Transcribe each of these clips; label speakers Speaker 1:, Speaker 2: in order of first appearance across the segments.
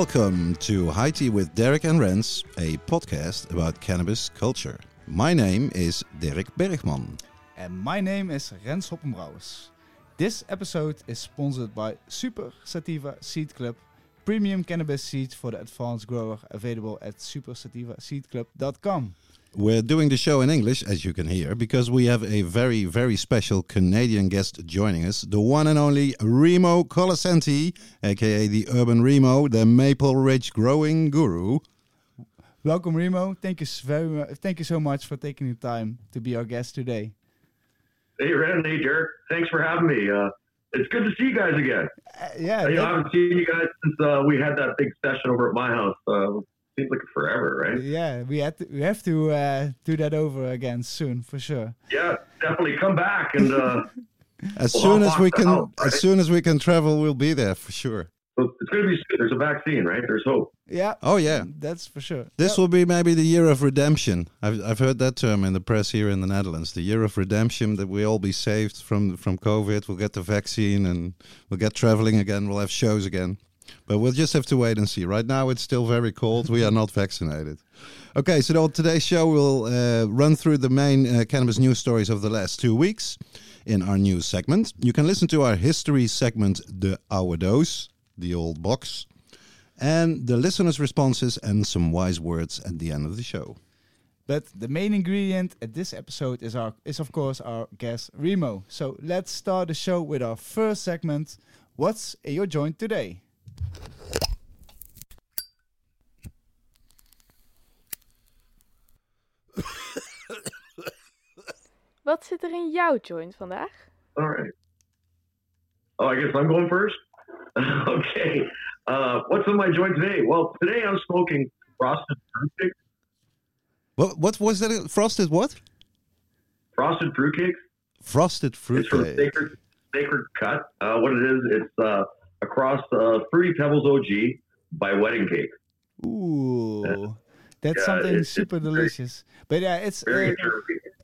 Speaker 1: Welcome to High Tea with Derek and Rens, a podcast about cannabis culture. My name is Derek Bergman.
Speaker 2: And my name is Rens Hoppenbrouwers. This episode is sponsored by Super Sativa Seed Club, premium cannabis seeds for the advanced grower, available at supersativaseedclub.com.
Speaker 1: We're doing the show in English, as you can hear, because we have a very, very special Canadian guest joining us, the one and only Remo Colasanti, aka the Urban Remo, the Maple Ridge growing guru.
Speaker 2: Welcome, Remo. Thank you very much. Thank you so much for taking the time to be our guest today.
Speaker 3: Hey, Ren. Hey, Derek. Thanks for having me. Uh, it's good to see you guys again.
Speaker 2: Uh, yeah,
Speaker 3: You know, I haven't seen you guys since uh, we had that big session over at my house. Seems like forever, right?
Speaker 2: yeah. We had to, we have to uh, do that over again soon for sure.
Speaker 3: Yeah, definitely come back and uh,
Speaker 1: As
Speaker 3: Well,
Speaker 1: soon as we can,
Speaker 3: house, right?
Speaker 1: as soon as we can travel, we'll be there for sure.
Speaker 3: it's going to be. soon. There's a vaccine, right? There's hope.
Speaker 2: Yeah.
Speaker 1: Oh yeah,
Speaker 2: That's for sure.
Speaker 1: this will be maybe the year of redemption. I've I've heard that term in the press here in the Netherlands. The year of redemption, that we all be saved from from COVID. We'll get the vaccine and we'll get traveling again. We'll have shows again. But we'll just have to wait and see. Right now, it's still very cold. We are not vaccinated. Okay, so on today's show, we'll uh, run through the main uh, cannabis news stories of the last two weeks in our news segment. You can listen to our history segment, The Our Dose, the old box, and the listeners' responses and some wise words at the end of the show.
Speaker 2: But the main ingredient at this episode is our is of course our guest Remo. So let's start the show with our first segment. What's in your joint today?
Speaker 4: Wat zit er in jouw joint vandaag?
Speaker 3: All right. Oh, I guess I'm going first. okay. Uh, what's in my joint today? Well, today I'm smoking frosted fruitcake.
Speaker 1: What what was that? Frosted what?
Speaker 3: Frosted fruitcake.
Speaker 1: Frosted fruit
Speaker 3: It's from. Sacred Sacred Cut. Uh, what it is, it's uh, across uh, Fruity Pebbles OG by Wedding Cake.
Speaker 2: Ooh, that's
Speaker 3: Yeah,
Speaker 2: something
Speaker 3: it's-
Speaker 2: super
Speaker 3: it's very-
Speaker 2: delicious. But yeah, it's
Speaker 3: Very
Speaker 2: uh,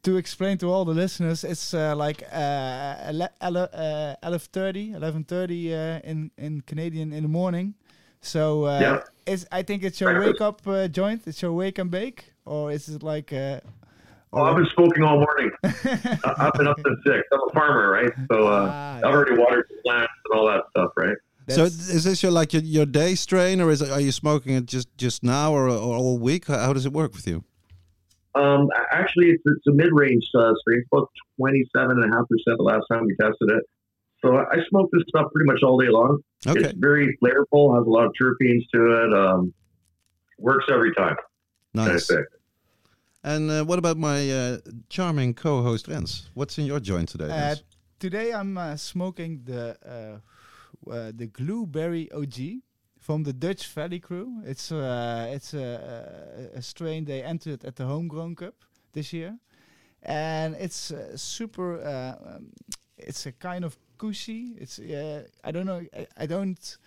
Speaker 2: to explain to all the listeners. It's uh, like uh, ele- ele- uh, 11:30, 11:30 uh, in in Canadian in the morning. So uh,
Speaker 3: Yeah.
Speaker 2: it's I think it's your
Speaker 3: Breakfast.
Speaker 2: wake up uh, joint. It's your wake and bake, or is it like? Uh,
Speaker 3: Oh, I've been smoking all morning. I've been up since six. I'm a farmer, right? So uh,
Speaker 2: Ah,
Speaker 3: I've already watered the plants and all that stuff, right?
Speaker 1: So is this your like your, your day strain, or is it, are you smoking it just just now, or, or all week? How, how does it work with you?
Speaker 3: Um, actually, it's, it's a mid-range uh, strain. It's about 27.5% the last time we tested it. So I, I smoke this stuff pretty much all day long.
Speaker 1: Okay,
Speaker 3: It's very flavorful, has a lot of terpenes to it. Um, works every time.
Speaker 1: nice. And uh, what about my uh, charming co-host Rens? What's in your joint today?
Speaker 2: Uh, today I'm uh, smoking the uh, the Blueberry OG from the Dutch Valley Crew. It's uh, it's a, a, strain they entered at the Homegrown Cup this year, and it's uh, super. Uh, um, it's a kind of cushy. It's I don't know. I, I don't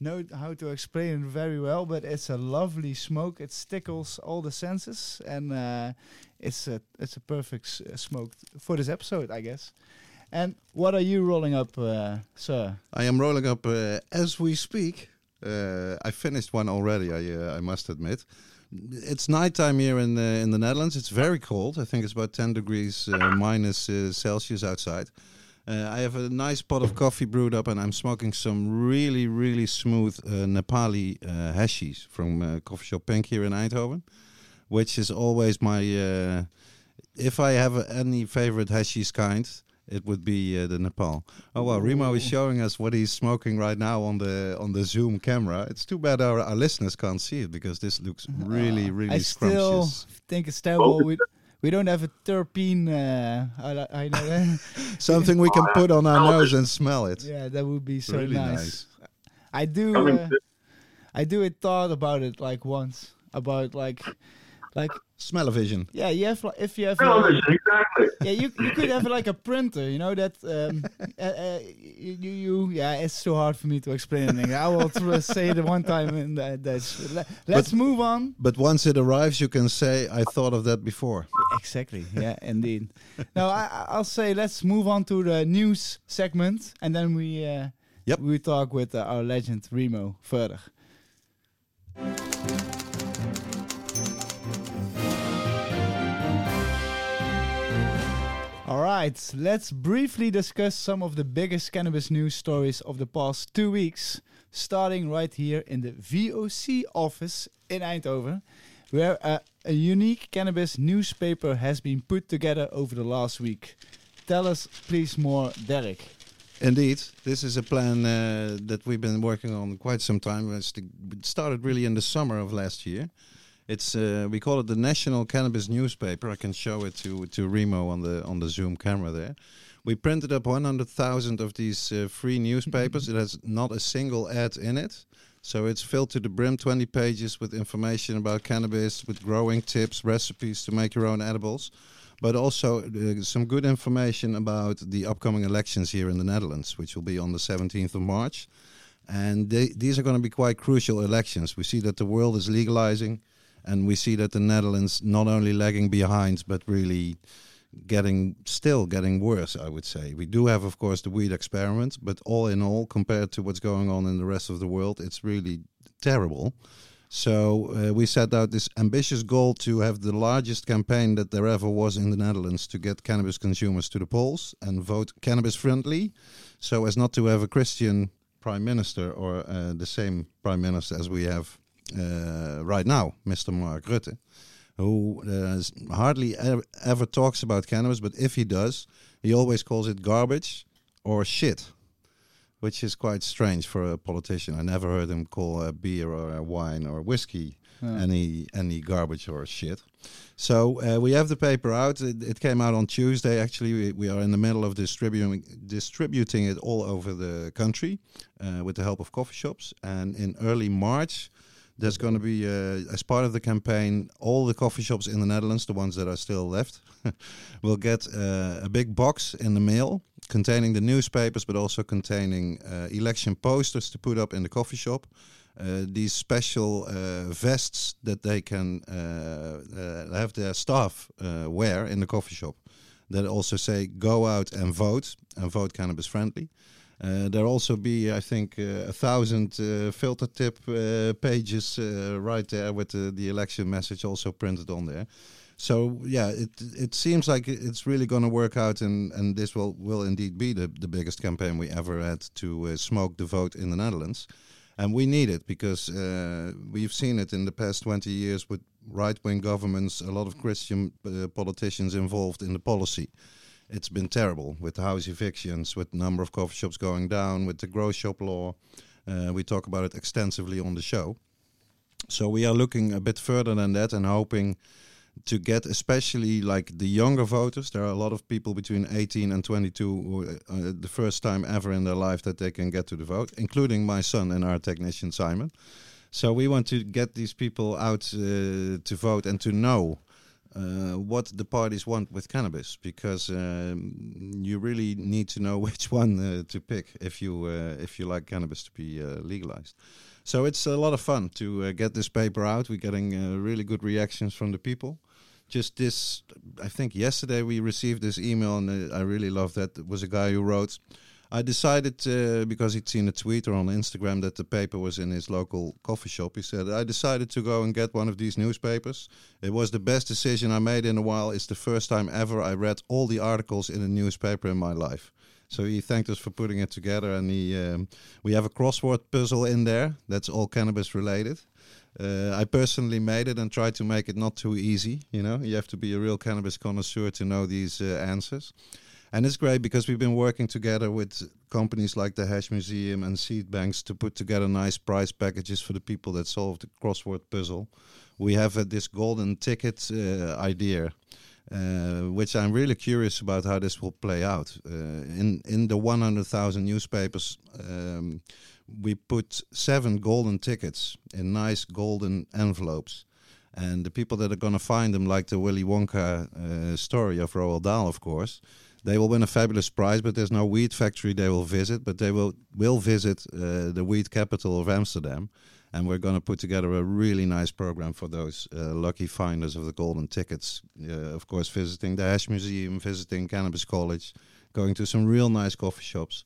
Speaker 2: know how to explain it very well, but it's a lovely smoke. It tickles all the senses, and uh, it's a it's a perfect s- uh, smoke for this episode, I guess. And what are you rolling up, uh, sir?
Speaker 1: I am rolling up uh, as we speak. Uh, I finished one already. I uh, I must admit. It's nighttime here in the, in the Netherlands. It's very cold. I think it's about 10 degrees uh, minus uh, Celsius outside. Uh, I have a nice pot of coffee brewed up, and I'm smoking some really, really smooth uh, Nepali uh, hashies from uh, Coffee Shop Pink here in Eindhoven, which is always my. Uh, if I have any favorite hashies kind, it would be uh, the Nepal. Oh well, Remo is showing us what he's smoking right now on the on the Zoom camera. It's too bad our, our listeners can't see it because this looks really, really
Speaker 2: I still think it's terrible. We, we don't have a terpene. Uh, I, I know.
Speaker 1: Something we can put on our nose and smell it.
Speaker 2: yeah, that would be so
Speaker 1: really
Speaker 2: nice.
Speaker 1: nice.
Speaker 2: I do. Uh. I do. It thought about it like once about like, like
Speaker 1: Smell-o-vision.
Speaker 2: yeah. You have like, if you have. uh,
Speaker 3: Television, exactly.
Speaker 2: yeah, you, you could have like a printer, you know that. Um, uh, uh, you, you you yeah, it's too hard for me to explain anything. I will tr- say it one time in that. Dutch. Let's move on.
Speaker 1: But once it arrives, you can say, "I thought of that before."
Speaker 2: Exactly. Yeah, indeed. now I, I- I'll say let's move on to the news segment, and then we uh,
Speaker 1: Yep.
Speaker 2: we talk with uh, our legend Remo further. Right, let's briefly discuss some of the biggest cannabis news stories of the past two weeks, starting right here in the VOC office in Eindhoven, where a, a unique cannabis newspaper has been put together over the last week. Tell us, please, more, Derek.
Speaker 1: Indeed, this is a plan uh, that we've been working on quite some time. It started really in the summer of last year. It's uh, we call it the National Cannabis Newspaper. I can show it to to Remo on the on the Zoom camera there. We printed up 100,000 of these uh, free newspapers. It has not a single ad in it. So it's filled to the brim, 20 pages with information about cannabis, with growing tips, recipes to make your own edibles, but also uh, some good information about the upcoming elections here in the Netherlands, which will be on the 17th of March. And they, these are going to be quite crucial elections. We see that the world is legalizing, and we see that the Netherlands not only lagging behind, but really getting still getting worse. I would say we do have, of course, the weed experiment, but all in all, compared to what's going on in the rest of the world, it's really terrible. So uh, we set out this ambitious goal to have the largest campaign that there ever was in the Netherlands to get cannabis consumers to the polls and vote cannabis friendly, so as not to have a Christian prime minister or uh, the same prime minister as we have right now, Mr. Mark Rutte, who uh, hardly ever, ever talks about cannabis, but if he does, he always calls it garbage or shit which is quite strange for a politician. I never heard him call a beer or a wine or whiskey
Speaker 2: Yeah.
Speaker 1: any any garbage or shit. So uh, we have the paper out. It, it came out on Tuesday. Actually, we, we are in the middle of distributing distributing it all over the country uh, with the help of coffee shops. And in early March, there's going to be uh, as part of the campaign, all the coffee shops in the Netherlands, the ones that are still left, will get uh, a big box in the mail containing the newspapers, but also containing uh, election posters to put up in the coffee shop. Uh, these special uh, vests that they can uh, have their staff wear in the coffee shop that also say go out and vote and vote cannabis friendly. Uh, there'll also be, I think, uh, a thousand uh, filter tip uh, pages uh, right there with the, election message also printed on there. So yeah, it it seems like it's really going to work out, and, and this will will indeed be the, the biggest campaign we ever had to uh, smoke the vote in the Netherlands, and we need it because we've seen it in the past twenty years with right wing governments, a lot of Christian politicians involved in the policy. It's been terrible with the house evictions, with the number of coffee shops going down, with the grow shop law. Uh, we talk about it extensively on the show. So we are looking a bit further than that and hoping to get especially like the younger voters. There are a lot of people between 18 and 22 who uh, uh, the first time ever in their life that they can get to the vote, including my son and our technician Simon. So we want to get these people out uh, to vote and to know uh, what the parties want with cannabis, because um, you really need to know which one uh, to pick if you uh, if you like cannabis to be uh, legalized. So it's a lot of fun to uh, get this paper out. We're getting really good reactions from the people. Just this, I think yesterday we received this email, and I really love that. It was a guy who wrote, I decided uh, because he'd seen a tweet or on Instagram that the paper was in his local coffee shop. He said, I decided to go and get one of these newspapers. It was the best decision I made in a while. It's the first time ever I read all the articles in a newspaper in my life. So he thanked us for putting it together, and he um, we have a crossword puzzle in there that's all cannabis related. Uh, I personally made it and tried to make it not too easy. You know, you have to be a real cannabis connoisseur to know these uh, answers. And it's great because we've been working together with companies like the Hash Museum and Seed Banks to put together nice prize packages for the people that solve the crossword puzzle. We have uh, this golden ticket uh, idea, uh, which I'm really curious about how this will play out. Uh, in in the 100,000 newspapers, um, we put seven golden tickets in nice golden envelopes. And the people that are going to find them, like the Willy Wonka uh, story of Roald Dahl, of course, they will win a fabulous prize. But there's no weed factory they will visit, but they will will visit uh, the weed capital of Amsterdam, and we're going to put together a really nice program for those uh, lucky finders of the golden tickets. Uh, of course, visiting the Hash Museum, visiting Cannabis College, going to some real nice coffee shops,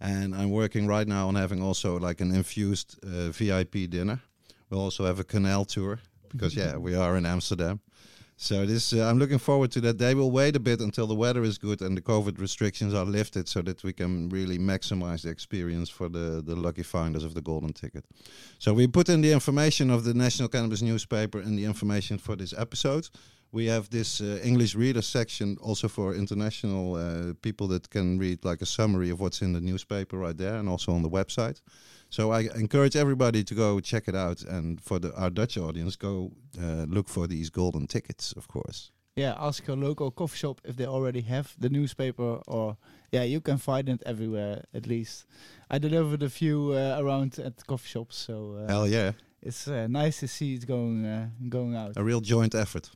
Speaker 1: and I'm working right now on having also like an infused uh, VIP dinner. We'll also have a canal tour because yeah, we are in Amsterdam. So this, uh, I'm looking forward to that. They will wait a bit until the weather is good and the COVID restrictions are lifted, so that we can really maximize the experience for the the lucky finders of the golden ticket. So we put in the information of the National Cannabis newspaper and the information for this episode. We have this uh, English reader section also for international uh, people that can read like a summary of what's in the newspaper right there, and also on the website. So I encourage everybody to go check it out, and for the, our Dutch audience, go uh, look for these golden tickets, of course.
Speaker 2: Yeah, ask your local coffee shop if they already have the newspaper, or yeah, you can find it everywhere at least. I delivered a few uh, around at coffee shops, so uh,
Speaker 1: Hell yeah,
Speaker 2: it's uh, nice to see it going uh, going out.
Speaker 1: a real joint effort.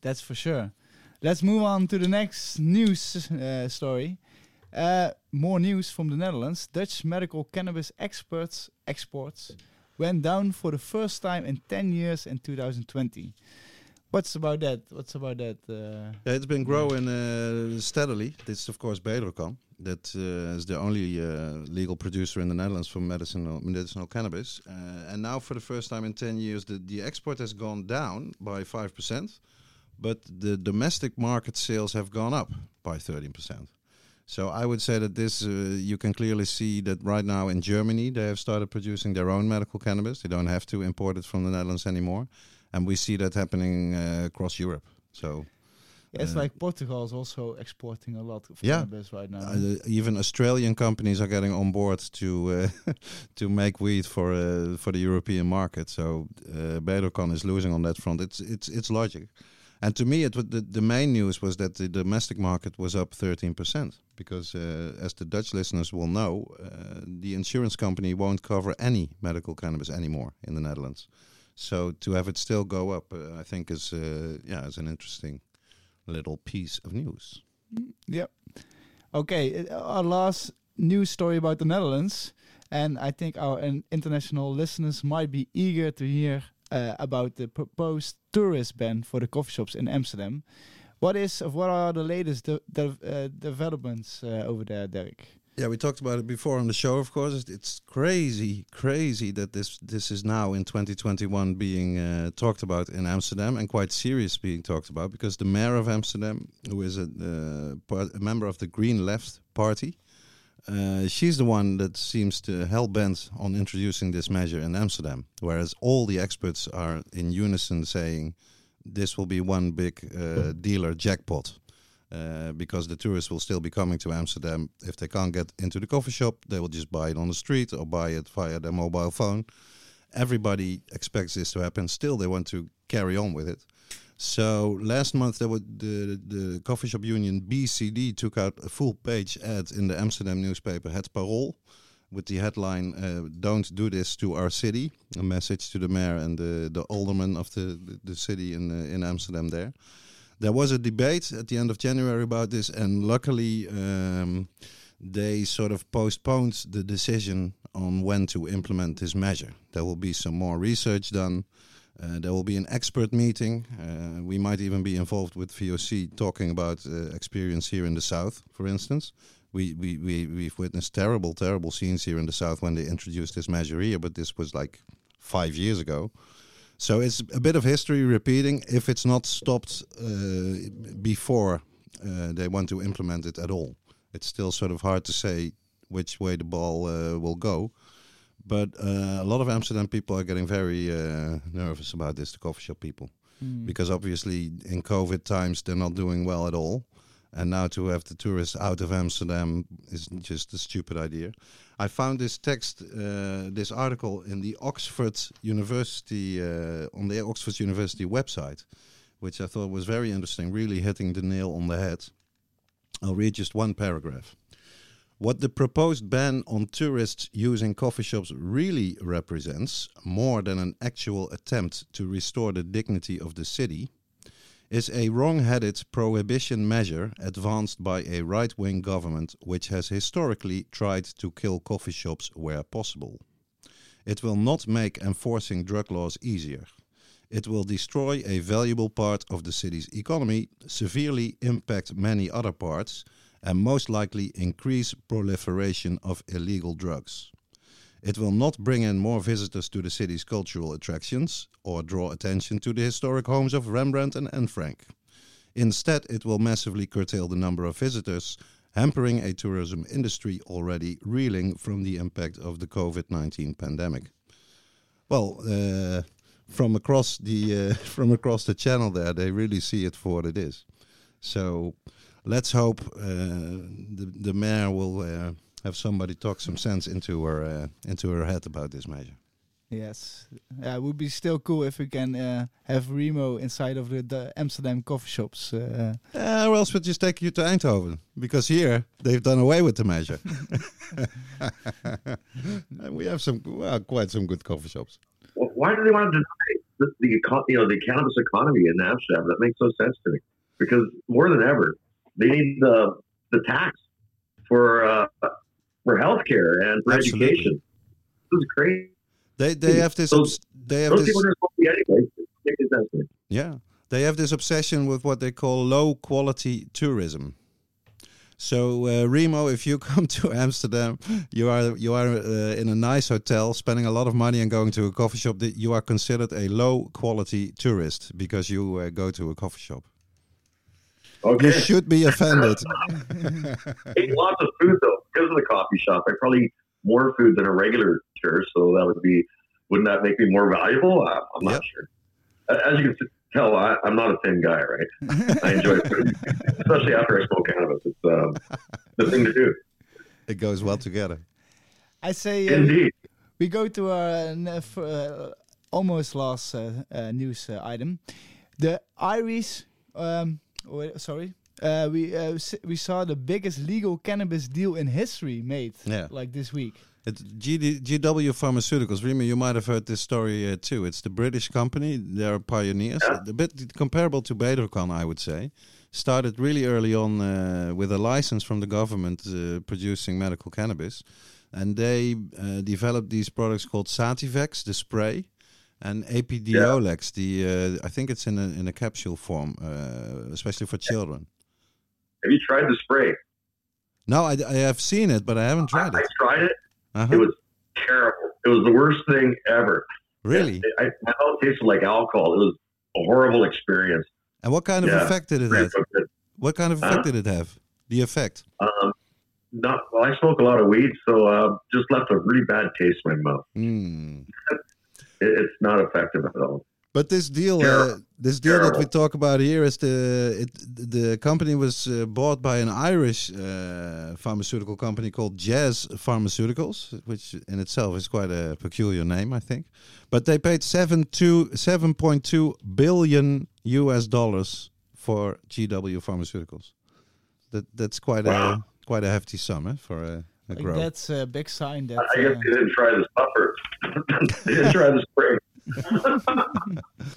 Speaker 2: That's for sure. Let's move on to the next news uh, story. Uh, more news from the Netherlands. Dutch medical cannabis experts exports went down for the first time in 10 years in 2020. What's about that? What's about that? Uh,
Speaker 1: Yeah, it's been growing uh, steadily. This is, of course, Bedrocan. That is the only legal producer in the Netherlands for medicinal medicinal cannabis. And now, for the first time in 10 years, the, the export has gone down by 5%, but the domestic market sales have gone up by 13%. So I would say that this, uh, you can clearly see that right now in Germany, they have started producing their own medical cannabis. They don't have to import it from the Netherlands anymore. And we see that happening uh, across Europe. So
Speaker 2: yeah, it's
Speaker 1: Uh,
Speaker 2: like Portugal is also exporting a lot of
Speaker 1: Yeah.
Speaker 2: cannabis right now.
Speaker 1: Uh, even Australian companies are getting on board to uh, to make weed for uh, for the European market. So uh, is losing on that front. It's it's it's logic. And to me, it the, the main news was that the domestic market was up 13% because, uh, as the Dutch listeners will know, uh, the insurance company won't cover any medical cannabis anymore in the Netherlands. So to have it still go up, uh, I think is uh, yeah, is an interesting little piece of news.
Speaker 2: Yep. Okay, uh, our last news story about the Netherlands, and I think our in- international listeners might be eager to hear uh, about the proposed tourist ban for the coffee shops in Amsterdam. What is, what are the latest de- de- uh, developments uh, over there, Derek?
Speaker 1: Yeah, we talked about it before on the show. Of course, it's, crazy, crazy that this this is now in 2021 being uh, talked about in Amsterdam and quite serious being talked about because the mayor of Amsterdam, who is a, uh, a member of the Green Left Party, uh, she's the one that seems to hell bent on introducing this measure in Amsterdam, whereas all the experts are in unison saying this will be one big uh, dealer jackpot. Uh, because the tourists will still be coming to Amsterdam. If they can't get into the coffee shop, they will just buy it on the street or buy it via their mobile phone. Everybody expects this to happen. Still, they want to carry on with it. So last month, there the the coffee shop union BCD took out a full page ad in the Amsterdam newspaper Het Parool with the headline uh, "Don't do this to our city." A message to the mayor and the the alderman of the the, the city in uh, in Amsterdam there there was a debate at the end of January about this, and luckily um, they sort of postponed the decision on when to implement this measure. There will be some more research done. Uh, there will be an expert meeting. Uh, we might even be involved with VOC talking about uh, experience here in the south, for instance. We, we, we, we've witnessed terrible, terrible scenes here in the south when they introduced this measure here, but this was like five years ago. So it's a bit of history repeating if it's not stopped uh, before uh, they want to implement it at all. It's still sort of hard to say which way the ball uh, will go. But uh, a lot of Amsterdam people are getting very uh, nervous about this, the coffee shop people,
Speaker 2: Hmm.
Speaker 1: because obviously in COVID times they're not doing well at all. And now to have the tourists out of Amsterdam is just a stupid idea. I found this text, uh, this article in the Oxford University, uh, on the Oxford University website, which I thought was very interesting, really hitting the nail on the head. I'll read just one paragraph. What the proposed ban on tourists using coffee shops really represents, more than an actual attempt to restore the dignity of the city, is a wrong headed prohibition measure advanced by a right wing government which has historically tried to kill coffee shops where possible. It will not make enforcing drug laws easier. It will destroy a valuable part of the city's economy, severely impact many other parts, and most likely increase proliferation of illegal drugs. It will not bring in more visitors to the city's cultural attractions or draw attention to the historic homes of Rembrandt and Anne Frank. Instead, it will massively curtail the number of visitors, hampering a tourism industry already reeling from the impact of the COVID 19 pandemic. Well, uh, from across the uh, from across the channel there, they really see it for what it is. So let's hope uh, the the mayor will uh, have somebody talk some sense into her uh, into her head about this measure.
Speaker 2: Yes, yeah, it would be still cool if we can uh, have Remo inside of the, the Amsterdam coffee shops. Uh,
Speaker 1: Uh, or else we'll just take you to Eindhoven because here they've done away with the measure. and we have some well, quite some good coffee shops.
Speaker 3: Well, why do they want to deny the, the you know the cannabis economy in Amsterdam? That makes no sense to me. Because more than ever, they need the the tax for uh, for healthcare and for
Speaker 1: Absolutely.
Speaker 3: education. This is crazy.
Speaker 1: They they have this
Speaker 3: Those-
Speaker 1: they have
Speaker 3: Those
Speaker 1: this
Speaker 3: people are supposed to be anyway. It makes sense to me.
Speaker 1: Yeah, they have this obsession with what they call low quality tourism. So uh, Remo, if you come to Amsterdam, you are you are uh, in a nice hotel, spending a lot of money and going to a coffee shop. You are considered a low quality tourist because you uh, go to a coffee shop.
Speaker 3: Okay.
Speaker 1: You should be offended.
Speaker 3: ate lots of food though because of the coffee shop. I probably eat more food than a regular tourist, so that would be wouldn't that make me more valuable? I, I'm
Speaker 1: Yep.
Speaker 3: not sure. As you can tell, I, I'm not a thin guy, right? I enjoy food, especially after I smoke cannabis. It's uh, the thing to do.
Speaker 1: it goes well together.
Speaker 2: I say uh,
Speaker 3: Indeed.
Speaker 2: we go to our uh, n- f- uh, almost last uh, uh, news uh, item. The Irish, um, wait, sorry, uh, we uh, s- we saw the biggest legal cannabis deal in history made
Speaker 1: Yeah.
Speaker 2: like this week.
Speaker 1: It's GD, GW Pharmaceuticals. Remo, you might have heard this story uh, too. It's the British company. They're pioneers.
Speaker 3: Yeah.
Speaker 1: A bit comparable to Bedrocan, I would say. Started really early on uh, with a license from the government uh, producing medical cannabis. And they uh, developed these products called Sativex, the spray, and Epidiolex, the uh, I think it's in a, in a capsule form, uh, especially for children.
Speaker 3: Have you tried the spray?
Speaker 1: No, I, I have seen it, but I haven't tried
Speaker 3: I
Speaker 1: it.
Speaker 3: I tried it.
Speaker 1: Uh-huh.
Speaker 3: It was terrible. It was the worst thing ever.
Speaker 1: Really?
Speaker 3: I, I felt it tasted like alcohol. It was a horrible experience.
Speaker 1: And what kind of
Speaker 3: Yeah.
Speaker 1: effect did it have?
Speaker 3: good.
Speaker 1: What kind of
Speaker 3: Huh?
Speaker 1: effect did it have? The effect.
Speaker 3: Um, not well. I smoke a lot of weed, so uh, just left a really bad taste in my mouth.
Speaker 1: Hmm.
Speaker 3: It, it's not effective at all.
Speaker 1: But this deal, uh, this deal that we talk about here is the it, the company was uh, bought by an Irish uh, pharmaceutical company called Jazz Pharmaceuticals, which in itself is quite a peculiar name, I think. But they paid seven to seven point two billion U.S. dollars for GW Pharmaceuticals. That that's quite a quite a hefty sum eh, for a
Speaker 2: Like,
Speaker 1: grow.
Speaker 2: that's a big sign that.
Speaker 3: I guess
Speaker 2: uh,
Speaker 3: they didn't try the stuffer. they didn't try the spray.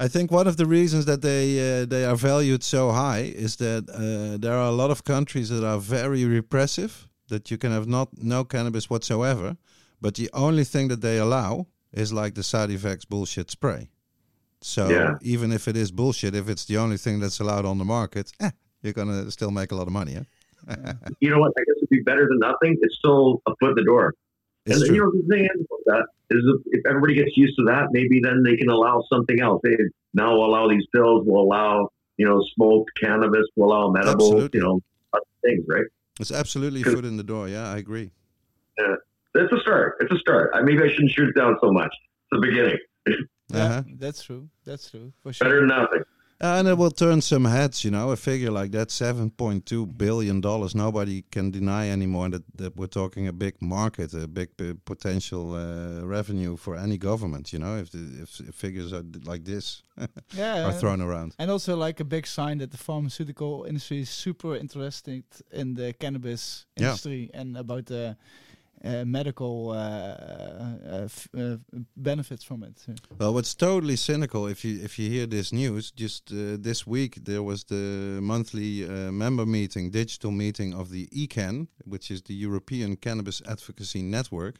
Speaker 1: I think one of the reasons that they uh, they are valued so high is that uh, there are a lot of countries that are very repressive. That you can have not no cannabis whatsoever, but the only thing that they allow is like the Sativex bullshit spray. So
Speaker 3: Yeah.
Speaker 1: even if it is bullshit, if it's the only thing that's allowed on the market, eh, you're gonna still make a lot of money. Eh?
Speaker 3: You know what? I guess it'd be better than nothing. It's still a foot in the door.
Speaker 1: It's
Speaker 3: and
Speaker 1: true.
Speaker 3: you know the thing is that is if, if everybody gets used to that, maybe then they can allow something else. They now will allow these pills, will allow you know smoked cannabis, will allow medical,
Speaker 1: Absolutely.
Speaker 3: you know, other things, right?
Speaker 1: It's absolutely foot in the door. Yeah, I agree.
Speaker 3: Yeah, it's a start. It's a start. I maybe I shouldn't shoot it down so much. It's the beginning.
Speaker 2: yeah,
Speaker 1: Uh-huh.
Speaker 2: that's true. That's true. For sure.
Speaker 3: Better than nothing.
Speaker 1: And it will turn some heads, you know. A figure like that, seven point two billion dollars. Nobody can deny anymore that, that we're talking a big market, a big p- potential uh, revenue for any government. You know, if the if, if figures are d- like this
Speaker 2: Yeah.
Speaker 1: are thrown around.
Speaker 2: And also like a big sign that the pharmaceutical industry is super interested in the cannabis
Speaker 1: Yeah.
Speaker 2: industry and about the uh, medical uh, uh, uh, benefits from it.
Speaker 1: Well, what's totally cynical if you if you hear this news, just uh, this week there was the monthly uh, member meeting, digital meeting of the ECAN, which is the European Cannabis Advocacy Network,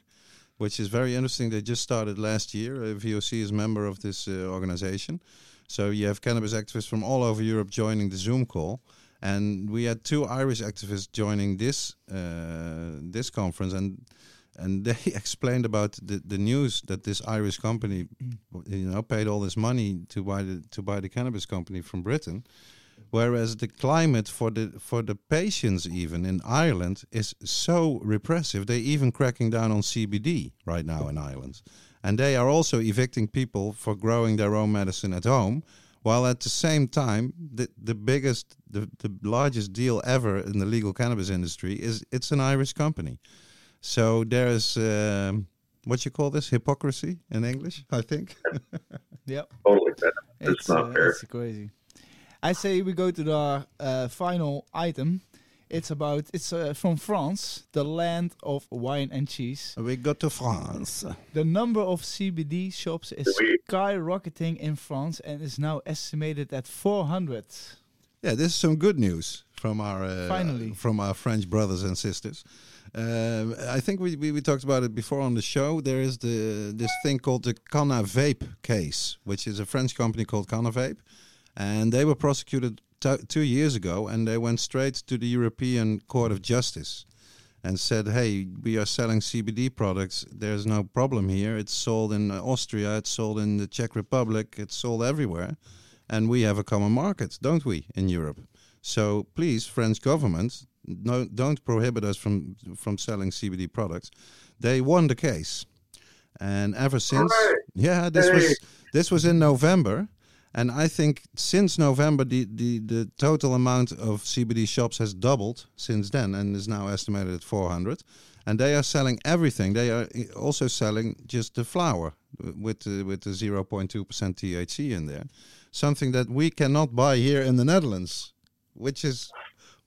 Speaker 1: which is very interesting. They just started last year. Uh, VOC is a member of this uh, organization, so you have cannabis activists from all over Europe joining the Zoom call. And we had two Irish activists joining this uh, this conference, and and they explained about the, the news that this Irish company, you know, paid all this money to buy the to buy the cannabis company from Britain, whereas the climate for the for the patients even in Ireland is so repressive. They're even cracking down on CBD right now in Ireland, and they are also evicting people for growing their own medicine at home. While at the same time, the, the biggest, the, the largest deal ever in the legal cannabis industry is it's an Irish company. So there's um, what you call this hypocrisy in English, I think.
Speaker 2: Yep.
Speaker 3: Totally. That, It's not
Speaker 2: uh,
Speaker 3: fair.
Speaker 2: It's crazy. I say we go to the uh, final item. It's about it's uh, from France, the land of wine and cheese.
Speaker 1: we go to France.
Speaker 2: The number of CBD shops is skyrocketing in France and is now estimated at 400.
Speaker 1: Yeah, this is some good news from our uh,
Speaker 2: Finally.
Speaker 1: from our French brothers and sisters. Um, I think we, we, we talked about it before on the show. There is the this thing called the Kanavape case, which is a French company called Kanavape, and they were prosecuted t- two years ago, and they went straight to the European Court of Justice and said, "Hey, we are selling CBD products. There's no problem here. It's sold in Austria, it's sold in the Czech Republic, it's sold everywhere, and we have a common market, don't we, in Europe? So please, French government, no, don't prohibit us from from selling CBD products." They won the case, and ever since, yeah, this was this was in November. And I think since November, the, the, the total amount of CBD shops has doubled since then and is now estimated at 400. And they are selling everything. They are eh, also selling just the flower with the, with the 0.2% THC in there. Something that we cannot buy here in the Netherlands, which is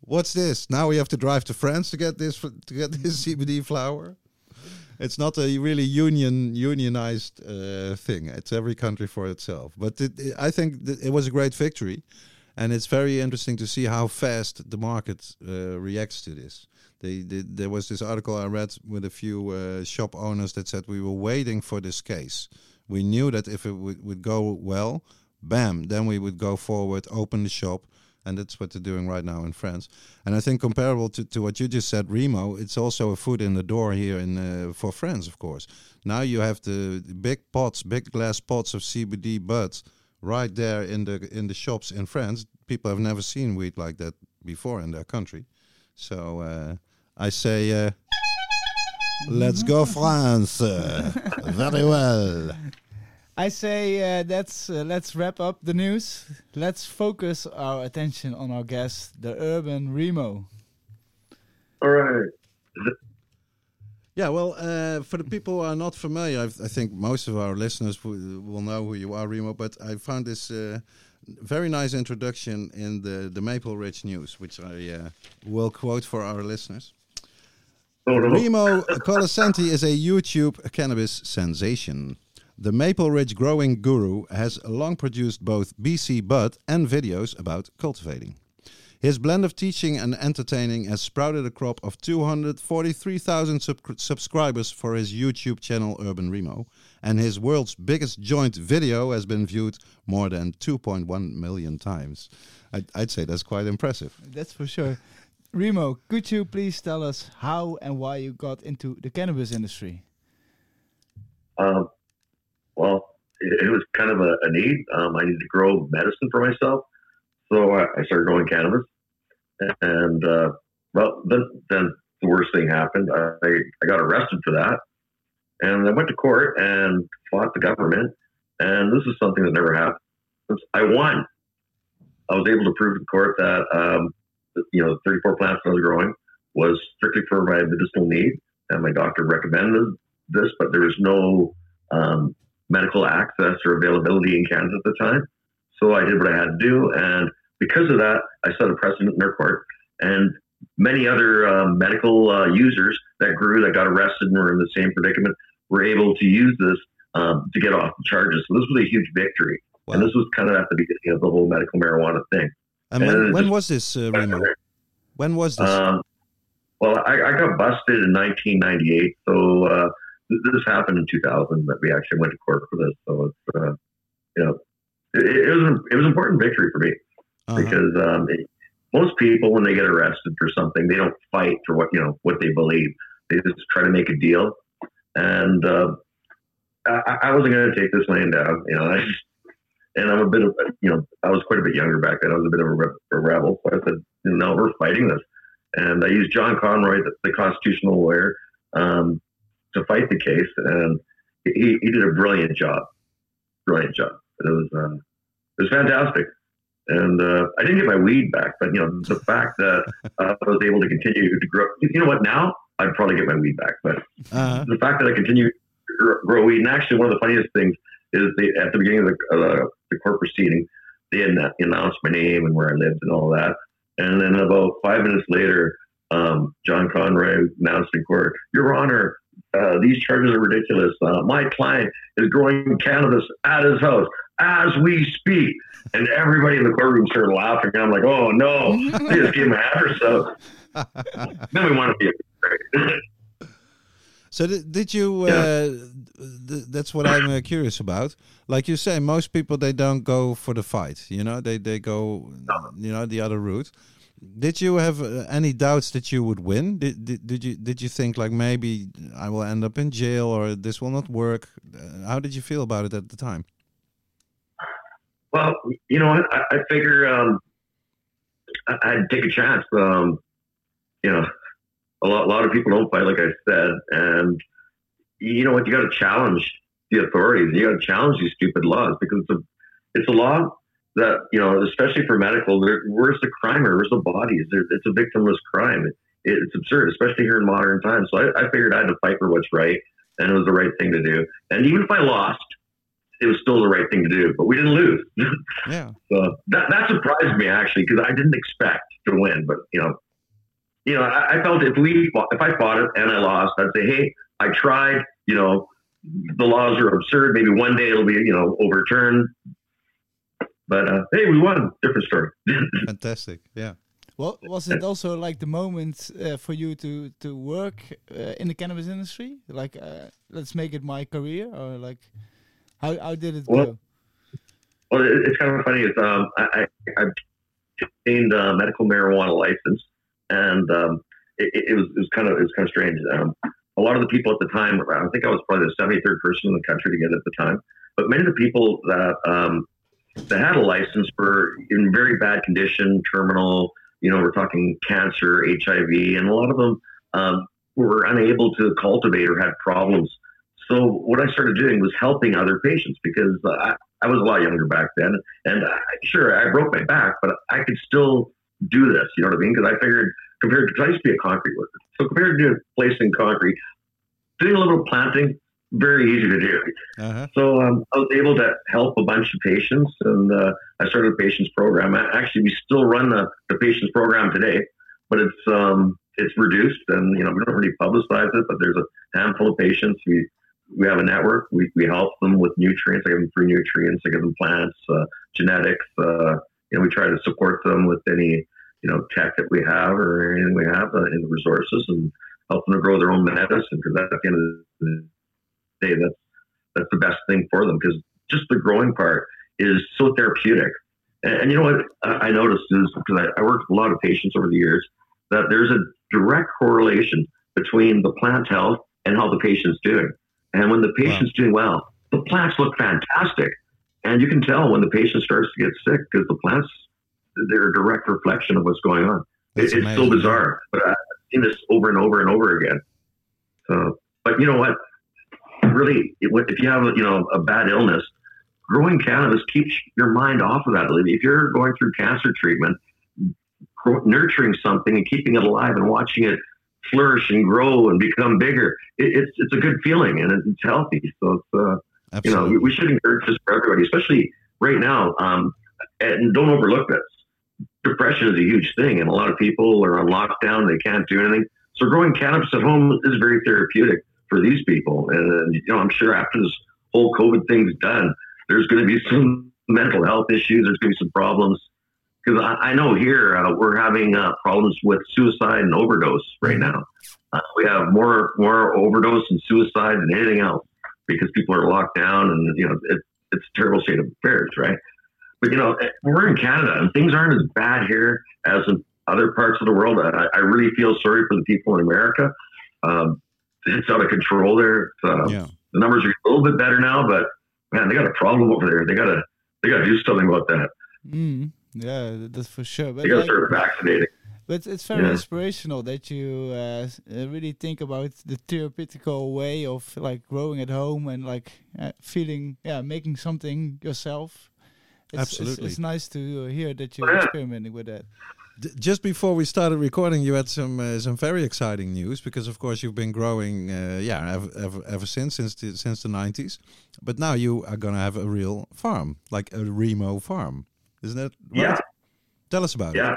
Speaker 1: what's this? Now we have to drive to France to get this to get this CBD flower. It's not a really union unionized uh, thing. It's every country for itself. But it, it- I think it was a great victory, and it's very interesting to see how fast the market uh, reacts to this. They, they, there was this article I read with a few uh, shop owners that said we were waiting for this case. We knew that if it would, would go well, bam, then we would go forward, open the shop, and that's what they're doing right now in France. And I think comparable to, to what you just said, Remo, it's also a foot in the door here in uh, for France, of course. Now you have the big pots, big glass pots of CBD buds right there in the in the shops in France. People have never seen weed like that before in their country. So uh, I say, uh, let's go France. Uh, very well.
Speaker 2: I say uh, that's uh, let's wrap up the news. Let's focus our attention on our guest, the urban Remo.
Speaker 3: All right.
Speaker 1: Yeah, well, uh, for the people who are not familiar, I've, I think most of our listeners will, will know who you are, Remo. But I found this uh, very nice introduction in the, the Maple Ridge News, which I uh, will quote for our listeners.
Speaker 3: Oh, no.
Speaker 1: Remo Colasanti is a YouTube cannabis sensation. The Maple Ridge growing guru has long produced both BC bud and videos about cultivating. His blend of teaching and entertaining has sprouted a crop of 243,000 sub- subscribers for his YouTube channel Urban Remo, and his world's biggest joint video has been viewed more than 2.1 million times. I'd, I'd say that's quite impressive.
Speaker 2: That's for sure. Remo, could you please tell us how and why you got into the cannabis industry?
Speaker 3: Um, well, it, it was kind of a, a need. Um, I needed to grow medicine for myself, so I, I started growing cannabis. And uh, well, then then the worst thing happened. I I got arrested for that, and I went to court and fought the government. And this is something that never happened. I won. I was able to prove to court that um, you know, the 34 plants I was growing was strictly for my medicinal need, and my doctor recommended this, but there was no um, medical access or availability in Canada at the time. So I did what I had to do, and because of that, I set a precedent in their court. And many other um, medical uh, users that grew, that got arrested and were in the same predicament, were able to use this um, to get off the charges. So this was a huge victory, and this was kind of at the beginning of the whole medical marijuana thing.
Speaker 1: And
Speaker 3: And
Speaker 1: when,
Speaker 3: just-
Speaker 1: was this, uh, Remo? When was this?
Speaker 3: Um, well, I, I got busted in 1998, so uh, this happened in 2000 that we actually went to court for this. So it's, uh, you know, it, it was an, it was an important victory for me
Speaker 1: Uh-huh.
Speaker 3: because um, it, most people, when they get arrested for something, they don't fight for what you know what they believe. They just try to make a deal, and uh, I, I wasn't going to take this laying down. You know, I just, and I'm a bit of you know I was quite a bit younger back then. I was a bit of a, a rebel, so I said, no, we're fighting this, and I used John Conroy, the, the constitutional lawyer, um, to fight the case, and he, he did a brilliant job, brilliant job. It was uh, it was fantastic. And uh, I didn't get my weed back, but you know the fact that uh, I was able to continue to grow. You know what? Now I'd probably get my weed back, but
Speaker 1: Uh-huh.
Speaker 3: the fact that I continue to grow weed, and actually one of the funniest things is they, at the beginning of the, uh, the court proceeding, they had annou- announced my name and where I lived and all that. And then about five minutes later, um, John Conroy announced in court, Your Honor, uh, these charges are ridiculous. Uh, my client is growing cannabis at his house as we speak. And everybody in the courtroom started laughing. And I'm like, oh no, they just gave my address out. Then we want to be a
Speaker 1: So did, did you?
Speaker 3: Yeah.
Speaker 1: Uh, th- that's what I'm uh, curious about. Like you say, most people they don't go for the fight. You know, they they go, you know, the other route. Did you have uh, any doubts that you would win? Did, did did you did you think like maybe I will end up in jail or this will not work? Uh, how did you feel about it at the time?
Speaker 3: Well, you know? I, I figure um, I, I'd take a chance. Um, you know, a lot, a lot of people don't fight, like I said, and you know what? You got to challenge the authorities. You got to challenge these stupid laws because it's a, it's a law that you know, especially for medical. Where's the crimer? Where's the bodies? It's a victimless crime. It, it's absurd, especially here in modern times. So I, I figured I had to fight for what's right, and it was the right thing to do. And even if I lost, it was still the right thing to do. But we didn't lose.
Speaker 1: Yeah,
Speaker 3: So that, that surprised me actually because I didn't expect to win. But you know, you know, I, I felt if we fought- if I fought it and I lost, I'd say, hey, I tried. You know, the laws are absurd. Maybe one day it'll be you know overturned. But uh, hey, we won. Different story.
Speaker 1: fantastic. Yeah.
Speaker 2: Well, was it also like the moment uh, for you to to work uh, in the cannabis industry? Like, uh, let's make it my career, or like, how how did it
Speaker 3: Well,
Speaker 2: go?
Speaker 3: Well, it's kind of funny. It's um, I I, obtained a medical marijuana license, and um, it, it was it was kind of it was kind of strange. Um, a lot of the people at the time, I think I was probably the seventy third person in the country to get it at the time. But many of the people that um, that had a license were in very bad condition, terminal. You know, we're talking cancer, HIV, and a lot of them um, were unable to cultivate or had problems. So what I started doing was helping other patients because I, I was a lot younger back then, and I, sure I broke my back, but I could still do this. You know what I mean? Because I figured compared to I used to be a concrete worker, so compared to placing concrete, doing a little planting, very easy to do.
Speaker 1: Uh-huh.
Speaker 3: So um, I was able to help a bunch of patients, and uh, I started a patients program. Actually, we still run the, the patients program today, but it's um, it's reduced, and you know we don't really publicize it. But there's a handful of patients. We we have a network. We, we help them with nutrients. I give them free nutrients. I give them plants, uh, genetics. Uh, you know, we try to support them with any you know tech that we have or anything we have uh, in the resources, and help them to grow their own medicine. Because at the end of the day, that's that's the best thing for them because just the growing part is so therapeutic. And, and you know what I I noticed is because I, I worked with a lot of patients over the years that there's a direct correlation between the plant health and how the patient's doing. And when the patient's doing well, the plants look fantastic. And you can tell when the patient starts to get sick because the plants, they're a direct reflection of what's going on. It, it's so bizarre, but I've seen this over and over and over again. So, but you know what? Really, if you have you know a bad illness, growing cannabis keeps your mind off of that. If you're going through cancer treatment, nurturing something and keeping it alive and watching it flourish and grow and become bigger, it, it's it's a good feeling and it's healthy. So it's uh, you know we, we should encourage this for everybody, especially right now. Um, and don't overlook this. Depression is a huge thing, and a lot of people are on lockdown; they can't do anything. So growing cannabis at home is very therapeutic for these people. And you know, I'm sure after this whole COVID thing's done, there's going to be some mental health issues. There's going to be some problems because I, I know here uh, we're having uh, problems with suicide and overdose right now. Uh, we have more more overdose and suicide than anything else because people are locked down and you know it, it's a terrible state of affairs, right? But you know eh, we're in Canada and things aren't as bad here as in other parts of the world. I, I really feel sorry for the people in America Um, it's out of control there. Uh,
Speaker 1: Yeah.
Speaker 3: The numbers are a little bit better now, but man, they got a problem over there. They gotta they gotta do something about that.
Speaker 2: Mm, yeah, that's for sure. But
Speaker 3: They gotta
Speaker 2: like,
Speaker 3: start vaccinating.
Speaker 2: But it's very
Speaker 3: Yeah.
Speaker 2: inspirational that you uh, uh, really think about the therapeutical way of like growing at home and like uh, feeling, yeah, making something yourself. It's, it's-
Speaker 1: Absolutely.
Speaker 2: it's, nice to uh, hear that you're
Speaker 3: Yeah.
Speaker 2: experimenting with that.
Speaker 1: Just before we started recording, you had some uh, some very exciting news because, of course, you've been growing, uh, yeah, ever, ever ever since since the, since the nineties. But now you are gonna have a real farm, like a Remo farm, isn't that right?
Speaker 3: Yeah,
Speaker 1: Tell us about it.
Speaker 3: yeah.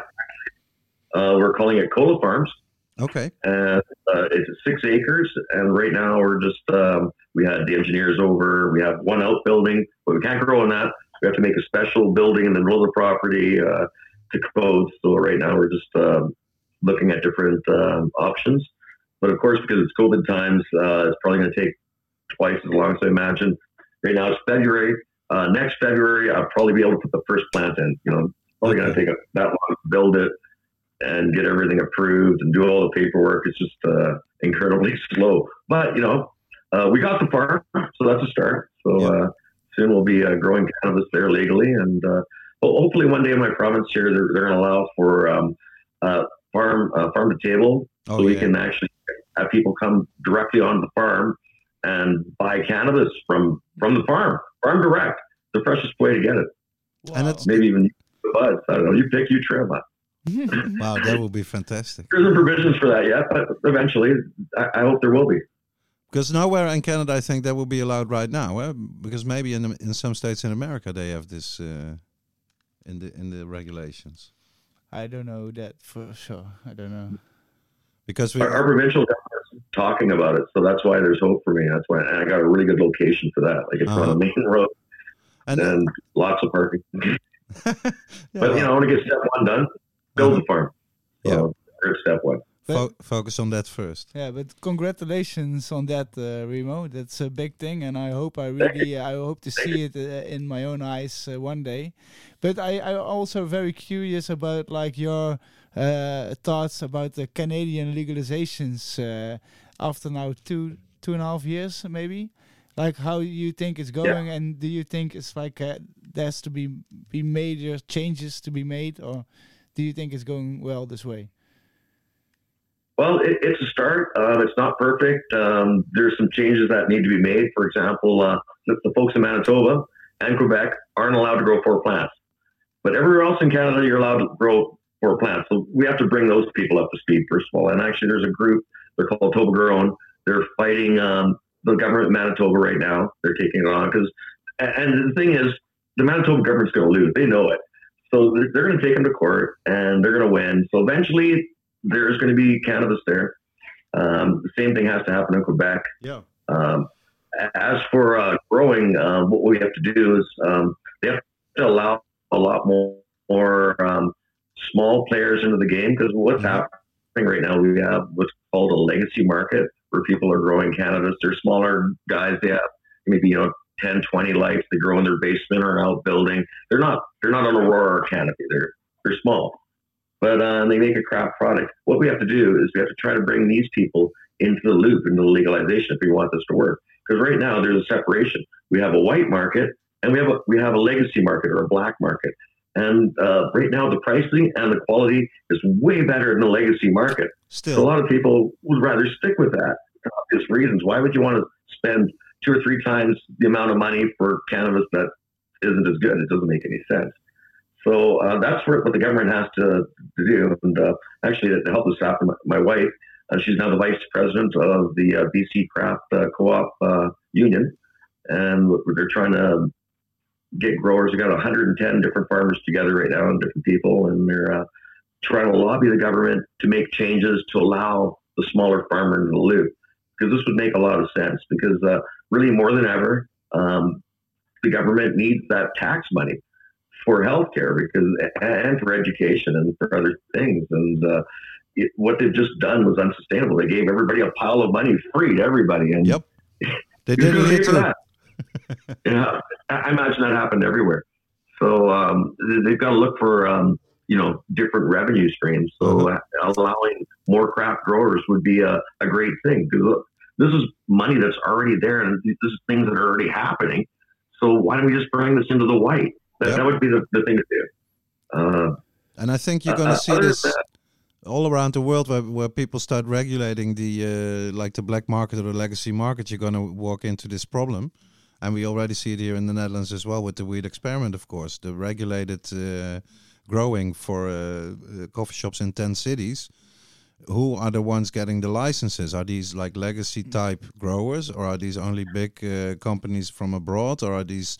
Speaker 3: Uh, we're calling it Cola Farms.
Speaker 1: Okay.
Speaker 3: and uh, it's six acres. And right now we're just um, we had the engineers over. We have one outbuilding, but we can't grow in that. We have to make a special building in the middle of the property uh, to code. So right now we're just um, looking at different um, options. But of course, because it's COVID times, uh, it's probably going to take twice as long as I imagine. Right now it's February. Uh, next February, I'll probably be able to put the first plant in. You know, probably going to take that long to build it and get everything approved and do all the paperwork. It's just uh, incredibly slow. But you know, uh, we got the farm, so that's a start. So uh, soon we'll be uh, growing cannabis there legally, and uh, hopefully one day in my province here they're, they're going to allow for um, uh, farm uh, farm to table,
Speaker 1: Oh
Speaker 3: so we
Speaker 1: yeah.
Speaker 3: can actually have people come directly on the farm and buy cannabis from from the farm, farm direct. The freshest way to get it.
Speaker 1: And it's-
Speaker 3: Maybe even the buds. I don't know. You pick, you trim.
Speaker 1: Wow, that would be fantastic.
Speaker 3: There isn't provisions for that yet, but eventually, I, I hope there will be.
Speaker 1: Because nowhere in Canada, I think that will be allowed right now. eh? Because maybe in in some states in America they have this uh, in the in the regulations.
Speaker 2: I don't know that for sure. I don't know.
Speaker 1: Because we
Speaker 3: Our, our provincial government's talking about it, so that's why there's hope for me. That's why and I got a really good location for that. Like it's on
Speaker 1: Uh-huh.
Speaker 3: a main road
Speaker 1: and
Speaker 3: and lots of parking.
Speaker 1: yeah,
Speaker 3: But you know, I want to get step one done. Build the farm. So
Speaker 1: Yeah.
Speaker 3: there's step one.
Speaker 1: Fo- focus on that first.
Speaker 2: Yeah, but congratulations on that, uh, Remo. That's a big thing, and I hope I really, I hope to see it uh, in my own eyes uh, one day. But I, I also very curious about like your uh, thoughts about the Canadian legalizations uh, after now two two and a half years, maybe. Like how you think it's going, and do you think it's like uh, there's to be be major changes to be made, or do you think it's going well this way?
Speaker 3: Well, it, it's a start. Um, it's not perfect. Um, there's some changes that need to be made. For example, uh, the, the folks in Manitoba and Quebec aren't allowed to grow four plants, but everywhere else in Canada, you're allowed to grow four plants. So we have to bring those people up to speed first of all. And actually, there's a group. They're called Toba Grown. They're fighting um, the government of Manitoba right now. They're taking it on because, and the thing is, the Manitoba government's going to lose. They know it. So they're, they're going to take them to court and they're going to win. So eventually, there's going to be cannabis there. Um, the same thing has to happen in Quebec.
Speaker 1: Yeah.
Speaker 3: Um, as for uh, growing, uh, what we have to do is um, they have to allow a lot more, more um, small players into the game because what's
Speaker 1: Mhm.
Speaker 3: happening right now, we have what's called a legacy market where people are growing cannabis. They're smaller guys. They have maybe you know 10, 20 lights. They grow in their basement or outbuilding. They're not they're not on Aurora or Canopy. They're they're small but uh, they make a crap product. What we have to do is we have to try to bring these people into the loop, into the legalization, if we want this to work. Because right now there's a separation. We have a white market and we have a we have a legacy market or a black market. And uh, right now the pricing and the quality is way better in the legacy market. So a lot of people would rather stick with that for obvious reasons. Why would you want to spend two or three times the amount of money for cannabis that isn't as good? It doesn't make any sense. So uh, that's what, the government has to, to do. And uh, actually, to help us out, my, wife, uh, she's now the vice president of the uh, BC Craft uh, Co-op uh, Union, and they're trying to get growers. We got 110 different farmers together right now, and different people, and they're trying to lobby the government to make changes to allow the smaller farmer into the loop. Because this would make a lot of sense. Because really, more than ever, um, the government needs that tax money for healthcare because and for education and for other things. And uh, it, what they've just done was unsustainable. They gave everybody a pile of money free to everybody, and
Speaker 1: Yep. they did it
Speaker 3: to
Speaker 1: here
Speaker 3: pay for
Speaker 1: too.
Speaker 3: that? yeah, I imagine that happened everywhere. So um, they- they've got to look for um, you know, different revenue streams. So uh, allowing more craft growers would be a, a great thing because this is money that's already there and this is things that are already happening. So why don't we just bring this into the white? That,
Speaker 1: Yep.
Speaker 3: that would be the, the thing to do. Uh,
Speaker 1: And I think you're
Speaker 3: Uh,
Speaker 1: going to
Speaker 3: uh,
Speaker 1: see this
Speaker 3: than
Speaker 1: all around the world where, where people start regulating the uh, like the black market or the legacy market. You're going to walk into this problem, and we already see it here in the Netherlands as well with the weed experiment, of course, the regulated uh, growing for coffee shops in ten cities. Who are the ones getting the licenses? Are these like legacy type growers, or are these only big uh, companies from abroad, or are these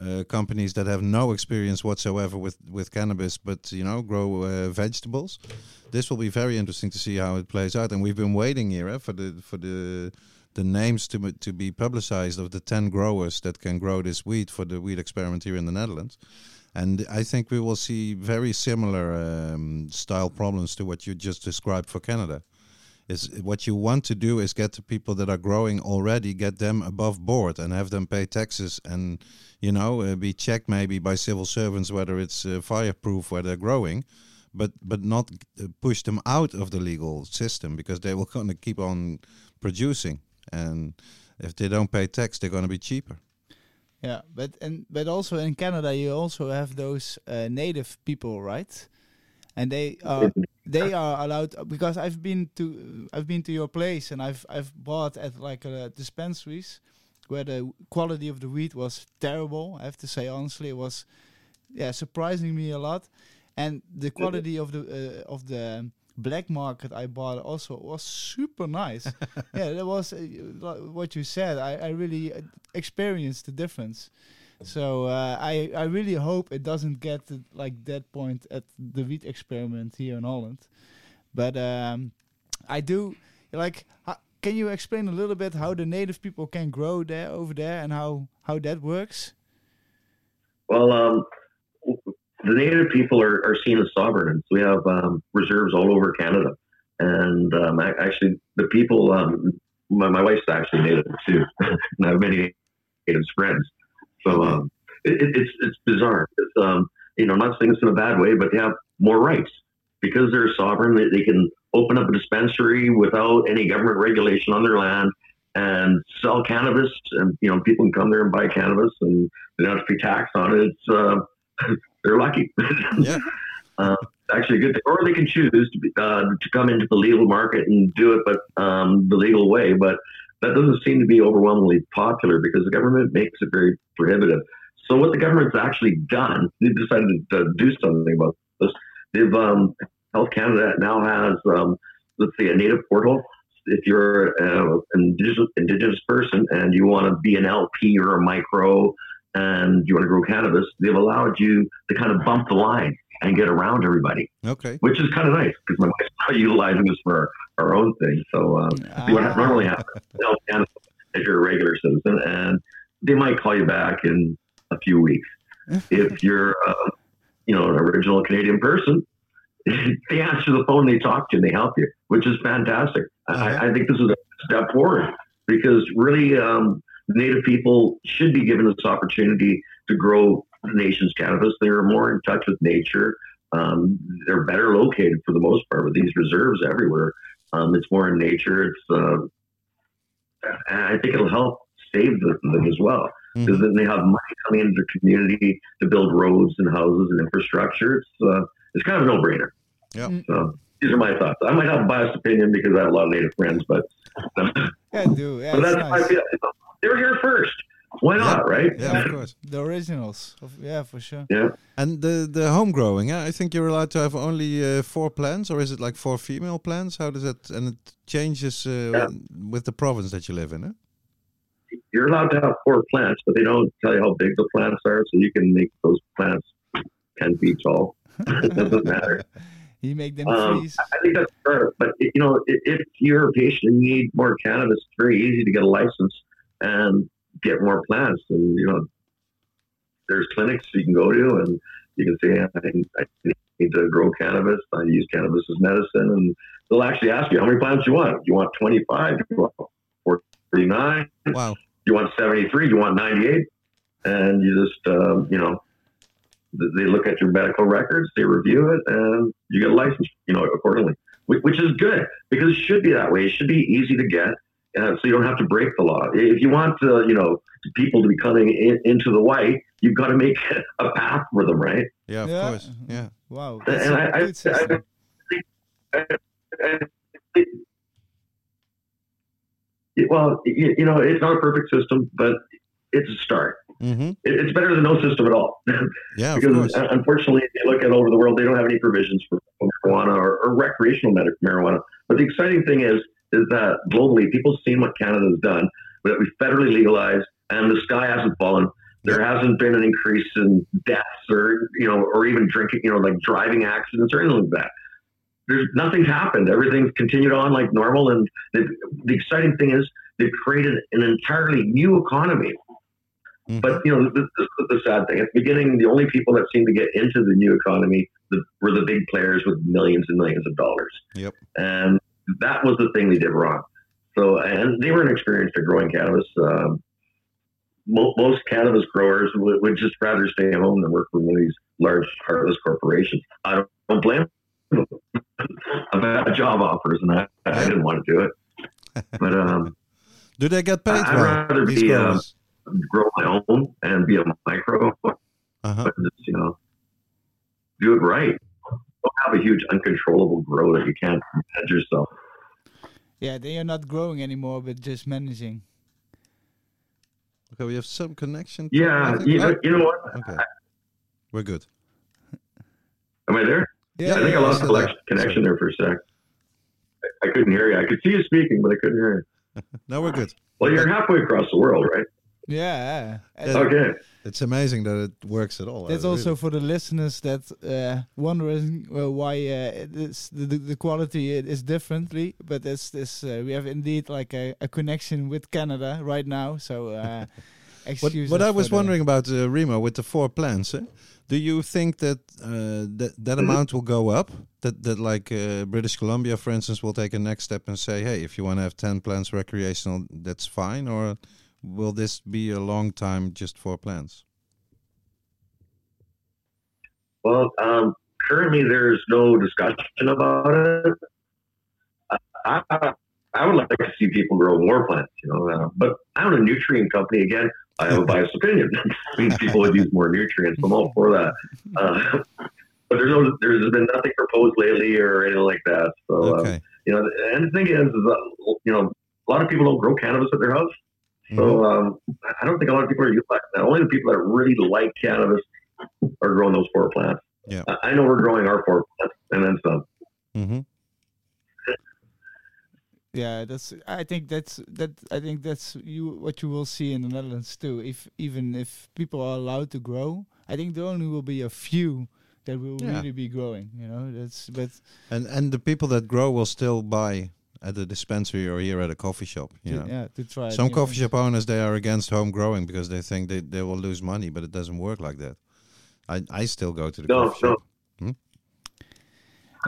Speaker 1: uh, companies that have no experience whatsoever with, with cannabis, but you know grow uh, vegetables. This will be very interesting to see how it plays out, and we've been waiting here eh, for the for the the names to to be publicized of the ten growers that can grow this weed for the weed experiment here in the Netherlands. And I think we will see very similar um, style problems to what you just described for Canada is what you want to do is get the people that are growing already get them above board and have them pay taxes and you know uh, be checked maybe by civil servants whether it's uh, fireproof where they're growing but but not uh, push them out of the legal system because they will going to keep on producing and if they don't pay tax they're going to be cheaper
Speaker 2: Yeah, but and but also in Canada you also have those uh, native people, right? And they are they are allowed because I've been to I've been to your place and I've I've bought at like uh, dispensaries where the quality of the weed was terrible. I have to say honestly, it was yeah surprising me a lot, and the quality of the uh, of the black market I bought also was super nice. yeah, that was uh, what you said. I, I really uh, experienced the difference. So uh, I I really hope it doesn't get to like that point at the wheat experiment here in Holland. But um, I do like. Can you explain a little bit how the native people can grow there over there and how how that works?
Speaker 3: Well, um, the native people are, are seen as sovereign. We have um, reserves all over Canada. And um, actually, the people, um, my, my wife's actually native too, and I have many native friends. So um, it, it, it's it's bizarre. It's, um, you know, I'm not saying this in a bad way, but they have more rights because they're sovereign. They, they can open up a dispensary without any government regulation on their land and sell cannabis, and you know, people can come there and buy cannabis, and they don't have to pay tax on it. It's uh, they're lucky.
Speaker 1: yeah
Speaker 3: actually a good thing. Or they can choose to, be, uh, to come into the legal market and do it, but um, the legal way. But that doesn't seem to be overwhelmingly popular because the government makes it very prohibitive. So what the government's actually done, they've decided to do something about this. They've um, Health Canada now has, um, let's say, a native portal. If you're uh, an indigenous, indigenous person and you want to be an LP or a micro and you want to grow cannabis, they've allowed you to kind of bump the line and get around everybody,
Speaker 1: okay
Speaker 3: which is kind of nice because my wife's not utilizing this for our, our own thing. So um,
Speaker 2: Ah.
Speaker 3: normally have to Health Canada if you're a regular citizen, and they might call you back in a few weeks. if you're, uh, you know, an original Canadian person, they answer the phone, they talk to you, and they help you, which is fantastic. I, I think this is a step forward because really, um, Native people should be given this opportunity to grow the nation's cannabis. They're more in touch with nature. Um, they're better located for the most part with these reserves everywhere. Um, it's more in nature. It's, uh, and I think it'll help save them, them as well because
Speaker 1: Mhm.
Speaker 3: then they have money coming into the community to build roads and houses and infrastructure. It's uh, it's kind of a no brainer.
Speaker 1: Yeah.
Speaker 2: Mm.
Speaker 3: So these are my thoughts. I might have a biased opinion because I have a lot of native friends, but
Speaker 2: Yeah, do. Yeah,
Speaker 3: but
Speaker 2: it's
Speaker 3: that's my
Speaker 2: nice.
Speaker 3: feel. They were here first. Why not, right?
Speaker 1: yeah of course
Speaker 2: The originals. Of, yeah, for sure.
Speaker 3: Yeah.
Speaker 1: And the the home growing, yeah, I think you're allowed to have only uh, four plants, or is it like four female plants? How does that? And it changes uh,
Speaker 3: Yeah.
Speaker 1: with the province that you live in, eh?
Speaker 3: You're allowed to have four plants, but they don't tell you how big the plants are, so you can make those plants ten feet tall. it doesn't matter.
Speaker 2: You make them
Speaker 3: Um,
Speaker 2: freeze.
Speaker 3: I think that's fair. But i- you know, i- if you're a patient and you need more cannabis, it's very easy to get a license and get more plants. And you know, there's clinics you can go to, and you can say, I I need to grow cannabis. I use cannabis as medicine, and they'll actually ask you how many plants you want. You want 25? You want 49?
Speaker 1: Wow.
Speaker 3: You want 73? You want 98? And you just, um, you know, they look at your medical records, they review it, and you get a license, you know, accordingly, which, which is good because it should be that way. It should be easy to get, uh, so you don't have to break the law. If you want, uh, you know, people to be coming in, into the white, you've got to make a path for them, right?
Speaker 1: Yeah, of
Speaker 2: Yeah.
Speaker 1: course. Yeah.
Speaker 2: Wow. That's
Speaker 3: And
Speaker 2: a
Speaker 3: I- I-
Speaker 2: good system.
Speaker 3: well, you, you know, it's not a perfect system, but it's a start.
Speaker 1: hmm
Speaker 3: It, it's better than no system at all.
Speaker 1: Yeah, of
Speaker 3: because
Speaker 1: course.
Speaker 3: uh, unfortunately, if you look at over the world, they don't have any provisions for marijuana or, or recreational medic marijuana. But the exciting thing is, is that globally, people have seen what Canada's done, that we federally legalized, and the sky hasn't fallen. There hasn't been an increase in deaths or you know, or even drinking, you know, like driving accidents or anything like that. There's nothing's happened. Everything's continued on like normal, and the, the exciting thing is they've created an entirely new economy.
Speaker 1: Mhm.
Speaker 3: But you know, this is the sad thing. At the beginning, the only people that seemed to get into the new economy the, were the big players with millions and millions of dollars.
Speaker 1: Yep.
Speaker 3: And that was the thing they did wrong. So, and they were inexperienced at growing cannabis. Um, mo- most cannabis growers would, would just rather stay at home than work for one of these large heartless corporations. I don't, don't blame them. I've had job offers, and I, I didn't want to do it. But um,
Speaker 1: Do they get paid
Speaker 3: for?
Speaker 1: I'd
Speaker 3: rather
Speaker 1: these
Speaker 3: be, uh, grow my own and be a micro,
Speaker 1: Uh-huh.
Speaker 3: but just, you know, do it right. Don't have a huge uncontrollable grow that you can't manage yourself.
Speaker 2: Yeah, then you're not growing anymore, but just managing.
Speaker 1: Okay, we have some connection.
Speaker 3: Yeah, you know, you know what?
Speaker 1: okay. We're good.
Speaker 3: Am I there?
Speaker 2: Yeah,
Speaker 3: I think I lost
Speaker 1: yeah.
Speaker 3: connection, connection there for a sec. I, I couldn't hear you. I could see you speaking, but I couldn't hear you.
Speaker 1: Now we're good.
Speaker 3: Well, you're halfway across the world, right?
Speaker 2: Yeah. And
Speaker 1: Yeah.
Speaker 3: Okay.
Speaker 1: It's amazing that it works at all.
Speaker 2: That's
Speaker 1: uh,
Speaker 2: also
Speaker 1: really.
Speaker 2: for the listeners that uh, wondering uh, why uh, it is the, the the quality is differently, but it's this uh, we have indeed like a, a connection with Canada right now. So uh,
Speaker 1: What,
Speaker 2: excuse
Speaker 1: what
Speaker 2: us
Speaker 1: I was wondering about uh, Remo with the four plants, eh? do you think that uh, that that
Speaker 3: Mm-hmm.
Speaker 1: amount will go up? That that like uh, British Columbia, for instance, will take a next step and say, hey, if you want to have ten plants recreational, that's fine, or will this be a long time just for plants?
Speaker 3: Well, um, currently there's no discussion about it. I, I, I would like to see people grow more plants, you know, uh, but I own a nutrient company. Again, I have a biased opinion. I mean, people would use more nutrients. I'm all for that. Uh, but there's no, there's been nothing proposed lately or anything like that. So, uh,
Speaker 1: Okay.
Speaker 3: you know, and the thing is, is that, you know, a lot of people don't grow cannabis at their house. So
Speaker 1: Mhm.
Speaker 3: um, I don't think a lot of people are utilizing that. Only the people that really like cannabis are growing those four plants.
Speaker 1: Yeah.
Speaker 3: I, I know we're growing our four plants and then some.
Speaker 1: Mhm.
Speaker 2: Yeah, that's. I think that's that. I think that's you. What you will see in the Netherlands too. If even if people are allowed to grow, I think there only will be a few that will
Speaker 1: Yeah.
Speaker 2: really be growing. You know, that's. But
Speaker 1: And and the people that grow will still buy at the dispensary or here at a coffee shop. You
Speaker 2: to,
Speaker 1: know.
Speaker 2: yeah, to try.
Speaker 1: Some coffee shop owners they are against home growing because they think they, they will lose money, but it doesn't work like that. I, I still go to the
Speaker 3: No,
Speaker 1: coffee
Speaker 3: no.
Speaker 1: shop.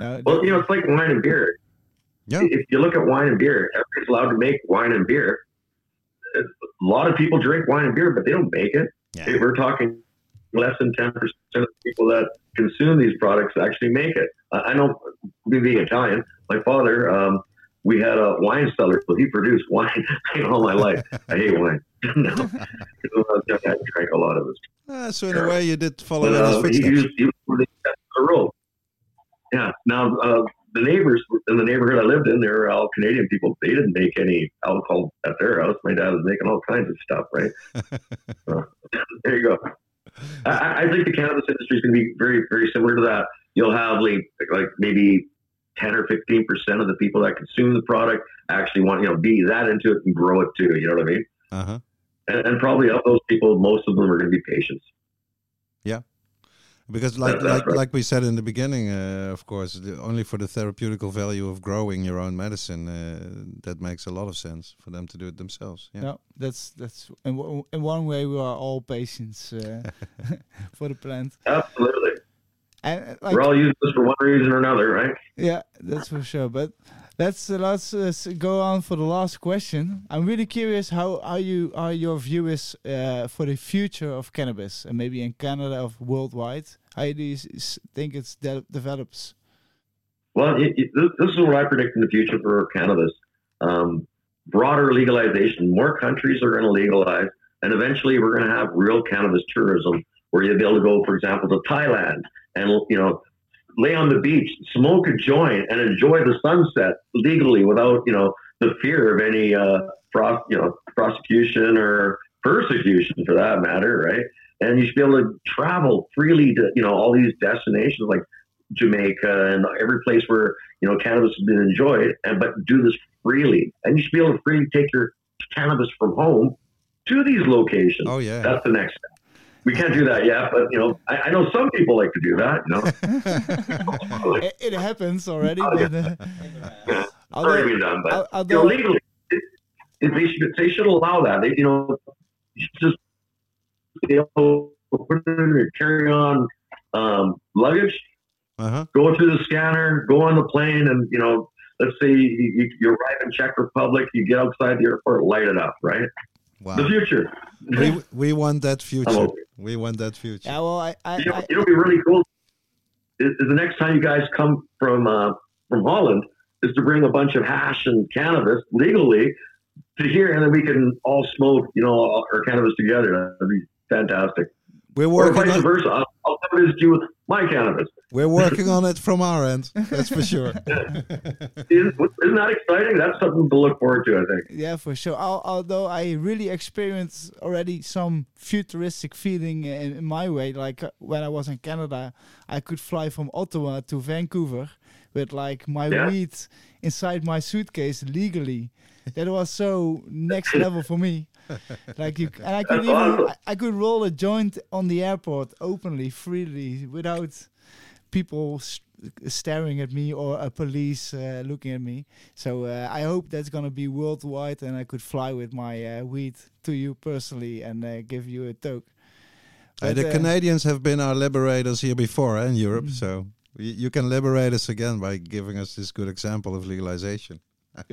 Speaker 2: No,
Speaker 3: Well, you know, it's like wine and beer.
Speaker 1: Yeah.
Speaker 3: If you look at wine and beer, everybody's allowed to make wine and beer. A lot of people drink wine and beer, but they don't make it.
Speaker 1: Yeah.
Speaker 3: We're talking less than 10% of the people that consume these products actually make it. I I know, me being Italian, my father, um, we had a wine cellar, so he produced wine all my life. I hate wine. no, I was young, I drank a lot of it.
Speaker 1: Ah, so in a way, you did follow
Speaker 3: But,
Speaker 1: in his
Speaker 3: uh, he
Speaker 1: footsteps.
Speaker 3: used, he was the. Yeah. Now, uh, the neighbors in the neighborhood I lived in, they were all Canadian people. They didn't make any alcohol at their house. My dad was making all kinds of stuff, right? so, there you go. I, I- I think the cannabis industry is going to be very, very similar to that. You'll have like, like maybe 10 or 15 percent of the people that consume the product actually want, you know, be that into it and grow it too. You know what I mean?
Speaker 1: Uh huh.
Speaker 3: And, and probably of those people, most of them are going to be patients. Yeah.
Speaker 1: Because like
Speaker 3: That-
Speaker 1: like
Speaker 3: right.
Speaker 1: like we said in the beginning, uh, of course, the, only for the therapeutical value of growing your own medicine, uh, that makes a lot of sense for them to do it themselves. Yeah.
Speaker 2: No, that's that's in, w- in one way we are all patients uh, for the plant.
Speaker 3: Absolutely.
Speaker 2: And like
Speaker 3: We're all using this for one reason or another, right?
Speaker 2: yeah, that's for sure. But Let's uh, let's uh, go on for the last question. I'm really curious how are you are your view is uh, for the future of cannabis and maybe in Canada or worldwide. How do you think it's de- develops?
Speaker 3: Well, it, it, this this is what I predict in the future for cannabis. Um, broader legalization. More countries are going to legalize, and eventually we're going to have real cannabis tourism, where you'll be able to go, for example, to Thailand and you know lay on the beach, smoke a joint, and enjoy the sunset legally without you know the fear of any uh, pros- you know prosecution or persecution for that matter, right? And you should be able to travel freely to you know all these destinations like Jamaica and every place where you know cannabis has been enjoyed, and but do this freely, and you should be able to freely take your cannabis from home to these locations.
Speaker 1: Oh yeah.
Speaker 3: That's the next step. We can't do that yet, but you know, I, I know some people like to do that. You know,
Speaker 2: it, it happens already, but uh, although-
Speaker 3: already been done, but
Speaker 2: al-
Speaker 3: you know, legally, it, it, they should they should allow that. They, you know, just you know, put it in your carry on um, luggage
Speaker 1: Uh-huh.
Speaker 3: go through the scanner, go on the plane, and you know, let's say you, you, you arrive in Czech Republic, you get outside the airport, light it up, right?
Speaker 1: Wow.
Speaker 3: The future.
Speaker 1: we we want that future. We want that future.
Speaker 2: yeah, well, I, I,
Speaker 3: You know,
Speaker 2: I
Speaker 3: you know, what'd be really cool is, is the next time you guys come from uh, from Holland is to bring a bunch of hash and cannabis legally to here, and then we can all smoke, you know, our cannabis together. That'd be fantastic.
Speaker 1: We're
Speaker 3: Or
Speaker 1: working
Speaker 3: vice
Speaker 1: on,
Speaker 3: versa. I'll, I'll come visit you with my cannabis.
Speaker 1: we're working on it from our end. That's for sure.
Speaker 3: Isn't, isn't that exciting? That's something to look forward to. I think.
Speaker 2: Yeah, for sure. Al- although I really experienced already some futuristic feeling in, in my way. Like uh, when I was in Canada, I could fly from Ottawa to Vancouver with like my
Speaker 3: Yeah.
Speaker 2: weed inside my suitcase legally. That was so next level for me. Like you, and I could even. I, I could roll a joint on the airport openly, freely, without people s- staring at me or a police uh, looking at me. So uh, I hope that's gonna be worldwide, and I could fly with my uh, weed to you personally and uh, give you a toke.
Speaker 1: Uh,
Speaker 2: But,
Speaker 1: the
Speaker 2: uh,
Speaker 1: Canadians have been our liberators here before eh, in Europe,
Speaker 2: Mm.
Speaker 1: so you can liberate us again by giving us this good example of legalization.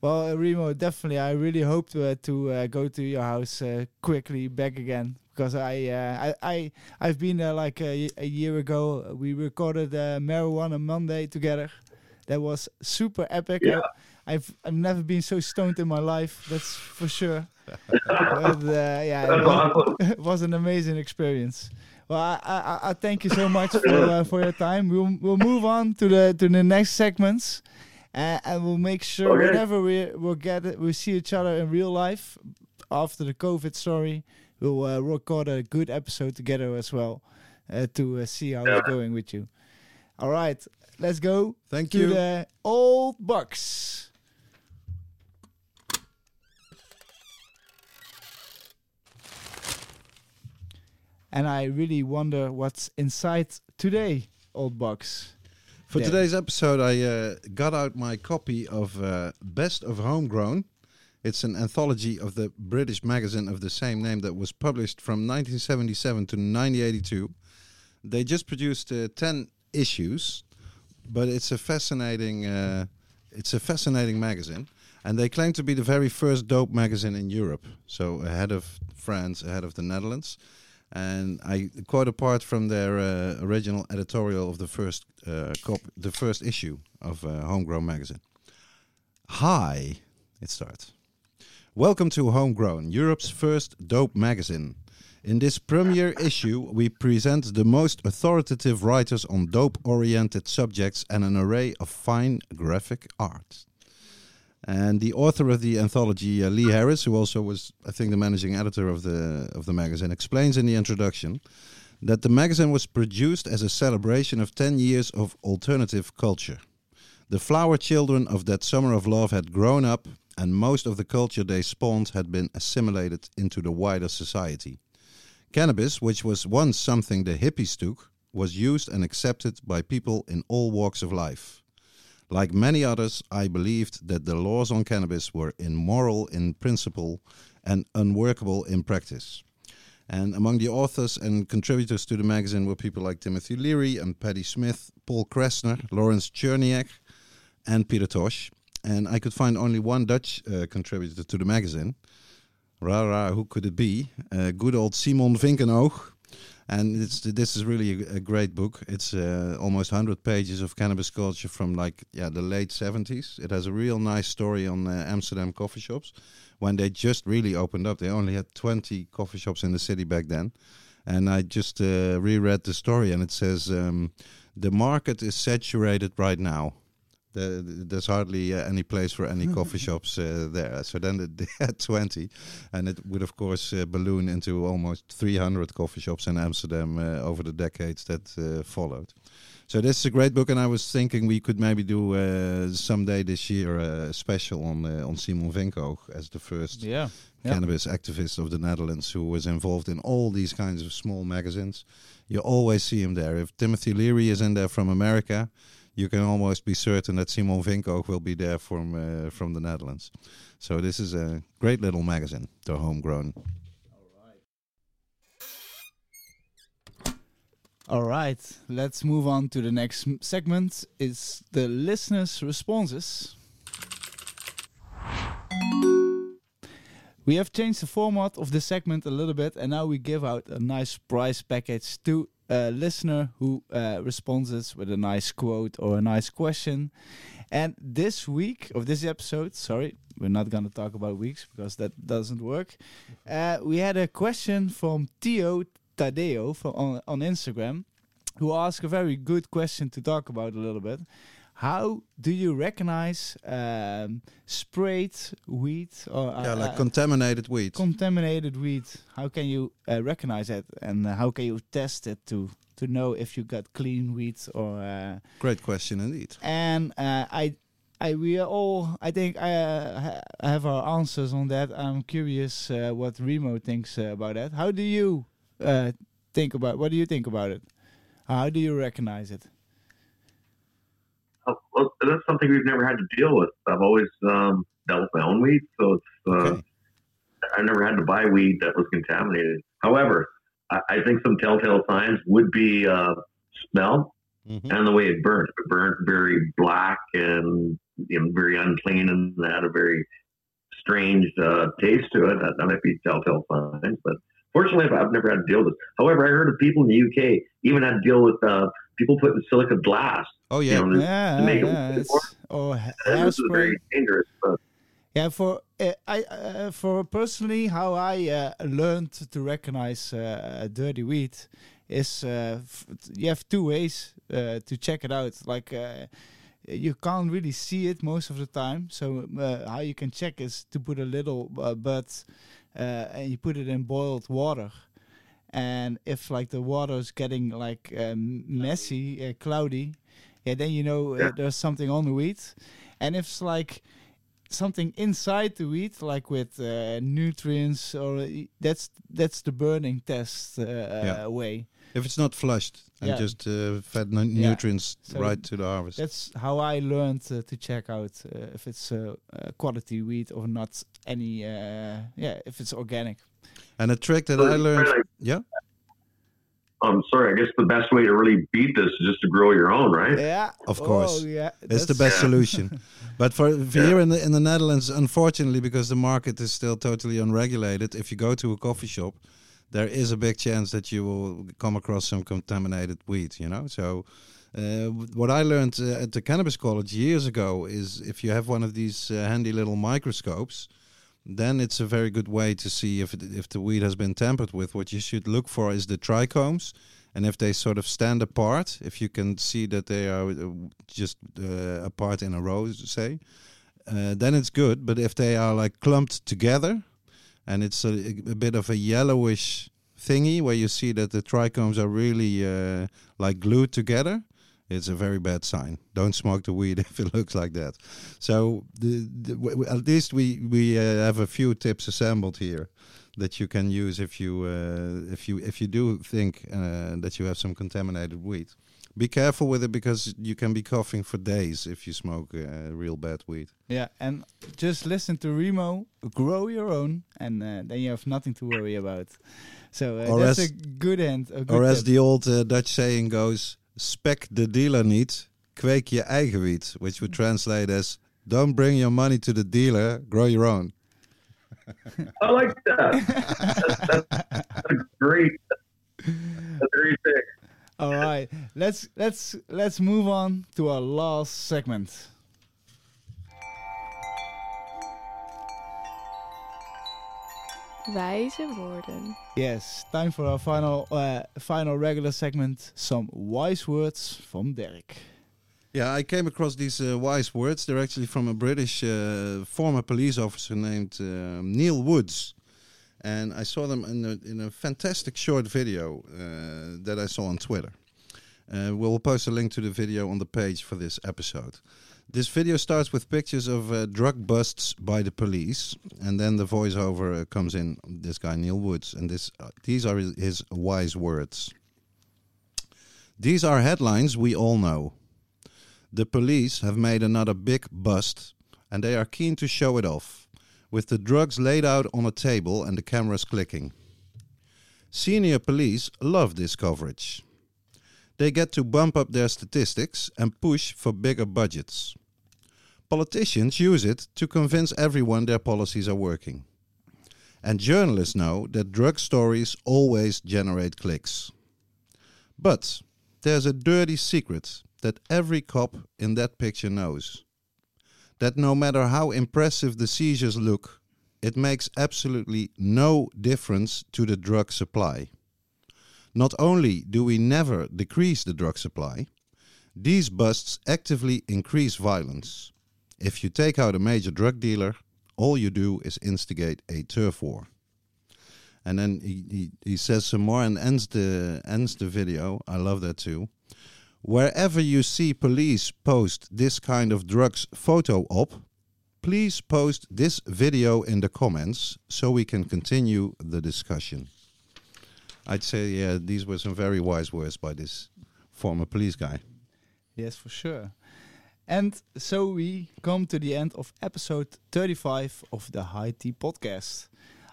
Speaker 2: Well, uh, Remo, definitely. I really hope to uh, to uh, go to your house uh, quickly back again because I uh, I I I've been there like a year ago. We recorded uh, marijuana Monday together. That was super epic.
Speaker 3: Yeah.
Speaker 2: I've I've never been so stoned in my life. That's for sure. but, uh, yeah, it was, it was an amazing experience. Well, I, I, I- I thank you so much for uh, for your time. We'll we'll move on to the to the next segments, uh, and we'll make sure
Speaker 3: Okay.
Speaker 2: whenever we we'll get it, we see each other in real life after the COVID story, we'll uh, record a good episode together as well uh, to uh, see how it's
Speaker 3: Yeah.
Speaker 2: going with you. All right, let's go
Speaker 1: Thank
Speaker 2: to
Speaker 1: you.
Speaker 2: the old box. And I really wonder what's inside today, old box.
Speaker 1: For
Speaker 2: Yeah.
Speaker 1: today's episode, I uh, got out my copy of uh, Best of Homegrown. It's an anthology of the British magazine of the same name that was published from 1977 to 1982. They just produced uh, 10 issues, but it's a fascinating uh, it's a fascinating magazine. And they claim to be the very first dope magazine in Europe, so ahead of France, ahead of the Netherlands. And I quote apart from their uh, original editorial of the first uh, cop, the first issue of uh, Homegrown magazine. Hi, it starts. Welcome to Homegrown, Europe's first dope magazine. In this premiere issue, we present the most authoritative writers on dope-oriented subjects and an array of fine graphic art. And the author of the anthology, uh, Lee Harris, who also was, I think, the managing editor of the of the magazine, explains in the introduction that the magazine was produced as a celebration of 10 years of alternative culture. The flower children of that summer of love had grown up, and most of the culture they spawned had been assimilated into the wider society. Cannabis, which was once something the hippies took, was used and accepted by people in all walks of life. Like many others, I believed that the laws on cannabis were immoral in principle and unworkable in practice. And among the authors and contributors to the magazine were people like Timothy Leary and Paddy Smith, Paul Krassner, Laurence Cherniak, and Peter Tosh. And I could find only one Dutch uh, contributor to the magazine. Rara, who could it be? Uh, good old Simon Vinkenoog. And this is really a, a great book. It's uh, almost 100 pages of cannabis culture from like yeah the late 70s. It has a real nice story on uh, Amsterdam coffee shops when they just really opened up. They only had 20 coffee shops in the city back then. And I just uh, reread the story, and it says um, the market is saturated right now. The, there's hardly uh, any place for any coffee shops uh, there. So then they had 20, and it would, of course, uh, balloon into almost 300 coffee shops in Amsterdam uh, over the decades that uh, followed. So this is a great book, and I was thinking we could maybe do uh, someday this year a special on on Simon Vinkenoog as the first
Speaker 2: Yeah. Yeah.
Speaker 1: cannabis activist of the Netherlands who was involved in all these kinds of small magazines. You always see him there. If Timothy Leary is in there from America, you can almost be certain that Simon Vinkenoog will be there from uh, from the Netherlands. So this is a great little magazine, the homegrown.
Speaker 2: All right, let's move on to the next segment. It's the listeners' responses. We have changed the format of this segment a little bit, and now we give out a nice prize package to a listener who uh, responds with a nice quote or a nice question. And this week of this episode, sorry, we're not going to talk about weeks because that doesn't work. Uh, we had a question from Theo Tadeo from on, on Instagram, who asked a very good question to talk about a little bit. How do you recognize um, sprayed weed or
Speaker 1: yeah,
Speaker 2: uh,
Speaker 1: like
Speaker 2: uh,
Speaker 1: contaminated weed.
Speaker 2: contaminated weed? How can you uh, recognize that, and uh, how can you test it to to know if you got clean weed or? Uh,
Speaker 1: Great question indeed.
Speaker 2: and uh, I, I we are all I think I uh, ha- have our answers on that. I'm curious uh, what Remo thinks about that. How do you uh, think about? What do you think about it? How do you recognize it?
Speaker 3: Well, that's something we've never had to deal with. I've always um, dealt with my own weed, so it's uh,
Speaker 1: Okay.
Speaker 3: I never had to buy weed that was contaminated. However, I, I think some telltale signs would be uh, smell
Speaker 1: Mhm.
Speaker 3: and the way it burnt. It burnt very black and you know, very unclean and had a very strange uh, taste to it. That, that might be telltale signs, but fortunately, I've, I've never had to deal with it. However, I heard of people in the UK even had to deal with uh, people putting silica glass.
Speaker 1: Oh
Speaker 3: You
Speaker 1: yeah.
Speaker 3: know,
Speaker 2: Yeah, yeah, it's, or
Speaker 3: this is very dangerous. But
Speaker 2: Yeah, for uh, I uh, for personally, how I uh, learned to recognize uh, dirty weed is uh, f- you have two ways uh, to check it out. Like uh, you can't really see it most of the time, so uh, how you can check is to put a little uh, bud uh, and you put it in boiled water. And if like the water is getting like um, messy, uh, cloudy, yeah, then you know uh, there's something on the wheat. And if it's like something inside the wheat, like with uh, nutrients, or that's that's the burning test uh,
Speaker 1: Yeah.
Speaker 2: uh, way.
Speaker 1: If it's not flushed and
Speaker 2: Yeah.
Speaker 1: just uh, fed nu-
Speaker 2: Yeah.
Speaker 1: nutrients
Speaker 2: So
Speaker 1: right to the harvest.
Speaker 2: That's how I learned uh, to check out uh, if it's uh, uh, quality wheat or not. Any, uh, yeah, if it's organic.
Speaker 1: And a trick that
Speaker 3: Well,
Speaker 1: I learned.
Speaker 3: Fred,
Speaker 1: Yeah.
Speaker 3: I'm sorry. I guess the best way to really beat this is just to grow your own, right?
Speaker 2: Yeah,
Speaker 1: Of course.
Speaker 2: Oh, yeah,
Speaker 1: It's the best
Speaker 3: Yeah.
Speaker 1: solution. But for, for
Speaker 3: Yeah.
Speaker 1: here in the in the Netherlands, unfortunately, because the market is still totally unregulated, if you go to a coffee shop, there is a big chance that you will come across some contaminated weed. You know, so. Uh, what I learned uh, at the cannabis college years ago is if you have one of these uh, handy little microscopes, then it's a very good way to see if it, if the weed has been tampered with. What you should look for is the trichomes, and if they sort of stand apart, if you can see that they are uh, just uh, apart in a row, say, uh, then it's good. But if they are like clumped together, and it's a, a bit of a yellowish thingy where you see that the trichomes are really uh, like glued together, it's a very bad sign. Don't smoke the weed if it looks like that. So the, the, w- at least we we uh, have a few tips assembled here that you can use if you uh, if you if you do think uh, that you have some contaminated weed. Be careful with it because you can be coughing for days if you smoke uh, real bad weed.
Speaker 2: Yeah, and just listen to Remo, grow your own, and uh, then you have nothing to worry about. So uh, that's
Speaker 1: as-
Speaker 2: a good end. A good
Speaker 1: Or as
Speaker 2: tip.
Speaker 1: the old uh, Dutch saying goes, spec the dealer niet, kweek je eigen wiet, which would translate as don't bring your money to the dealer, grow your own.
Speaker 3: I like that. that's, that's a great, that's a great thing.
Speaker 2: All right, let's let's let's move on to our last segment.
Speaker 4: Wijze woorden.
Speaker 2: Yes, time for our final uh, final regular segment. Some wise words from Derrick.
Speaker 1: Yeah, I came across these uh, wise words. They're actually from a British uh, former police officer named uh, Neil Woods. And I saw them in a, in a fantastic short video uh, that I saw on Twitter. Uh, we'll post a link to the video on the page for this episode. This video starts with pictures of uh, drug busts by the police, and then the voiceover uh, comes in. This guy Neil Woods, and this uh, these are his, his wise words. These are headlines we all know. The police have made another big bust, and they are keen to show it off, with the drugs laid out on a table and the cameras clicking. Senior police love this coverage. They get to bump up their statistics and push for bigger budgets. Politicians use it to convince everyone their policies are working. And journalists know that drug stories always generate clicks. But there's a dirty secret that every cop in that picture knows. That no matter how impressive the seizures look, it makes absolutely no difference to the drug supply. Not only do we never decrease the drug supply, these busts actively increase violence. If you take out a major drug dealer, all you do is instigate a turf war. And then he, he, he says some more and ends the ends the video. I love that too. Wherever you see police post this kind of drugs photo op, please post this video in the comments so we can continue the discussion. I'd say, yeah, these were some very wise words by this former police guy.
Speaker 2: Yes, for sure. And so we come to the end of episode 35 of the High Tea podcast.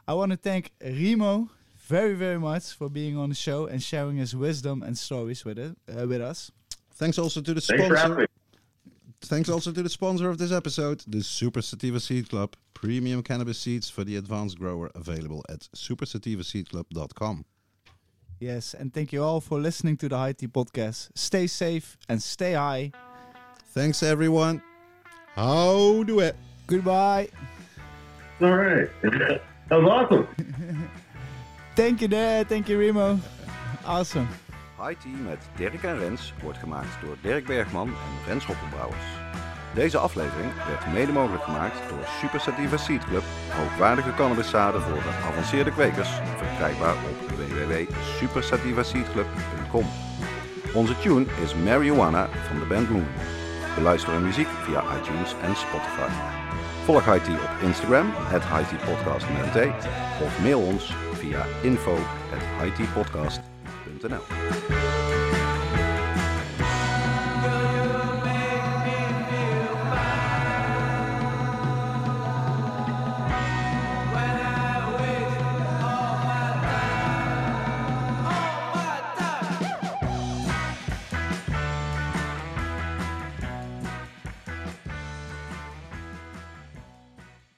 Speaker 2: I want to thank Remo very, very much for being on the show and sharing his wisdom and stories with it uh, with us.
Speaker 1: Thanks also to the
Speaker 3: Thanks for having
Speaker 1: sponsor. Thanks also to the sponsor of this episode, the Super Sativa Seed Club, premium cannabis seeds for the advanced grower, available at supersativaseedclub.com.
Speaker 2: Yes, and thank you all for listening to the High Tea podcast. Stay safe and stay high.
Speaker 1: Thanks, everyone. How do it?
Speaker 2: Goodbye.
Speaker 3: All right. that was awesome.
Speaker 2: Thank you, Dad. Thank you, Remo. Awesome.
Speaker 5: High Tea met Derrick en Rens wordt gemaakt door Derrick Bergman en Rens Hoppenbrouwers. Deze aflevering werd mede mogelijk gemaakt door Super Sativa Seed Club, hoogwaardige cannabiszaden voor geavanceerde kwekers, verkrijgbaar op www.supersativaseedclub.com. Onze tune is Marijuana van de band Moon. Beluister hun muziek via iTunes en Spotify. Volg Tea op Instagram, het Tea Podcast of mail ons via info@highteapodcast.nl.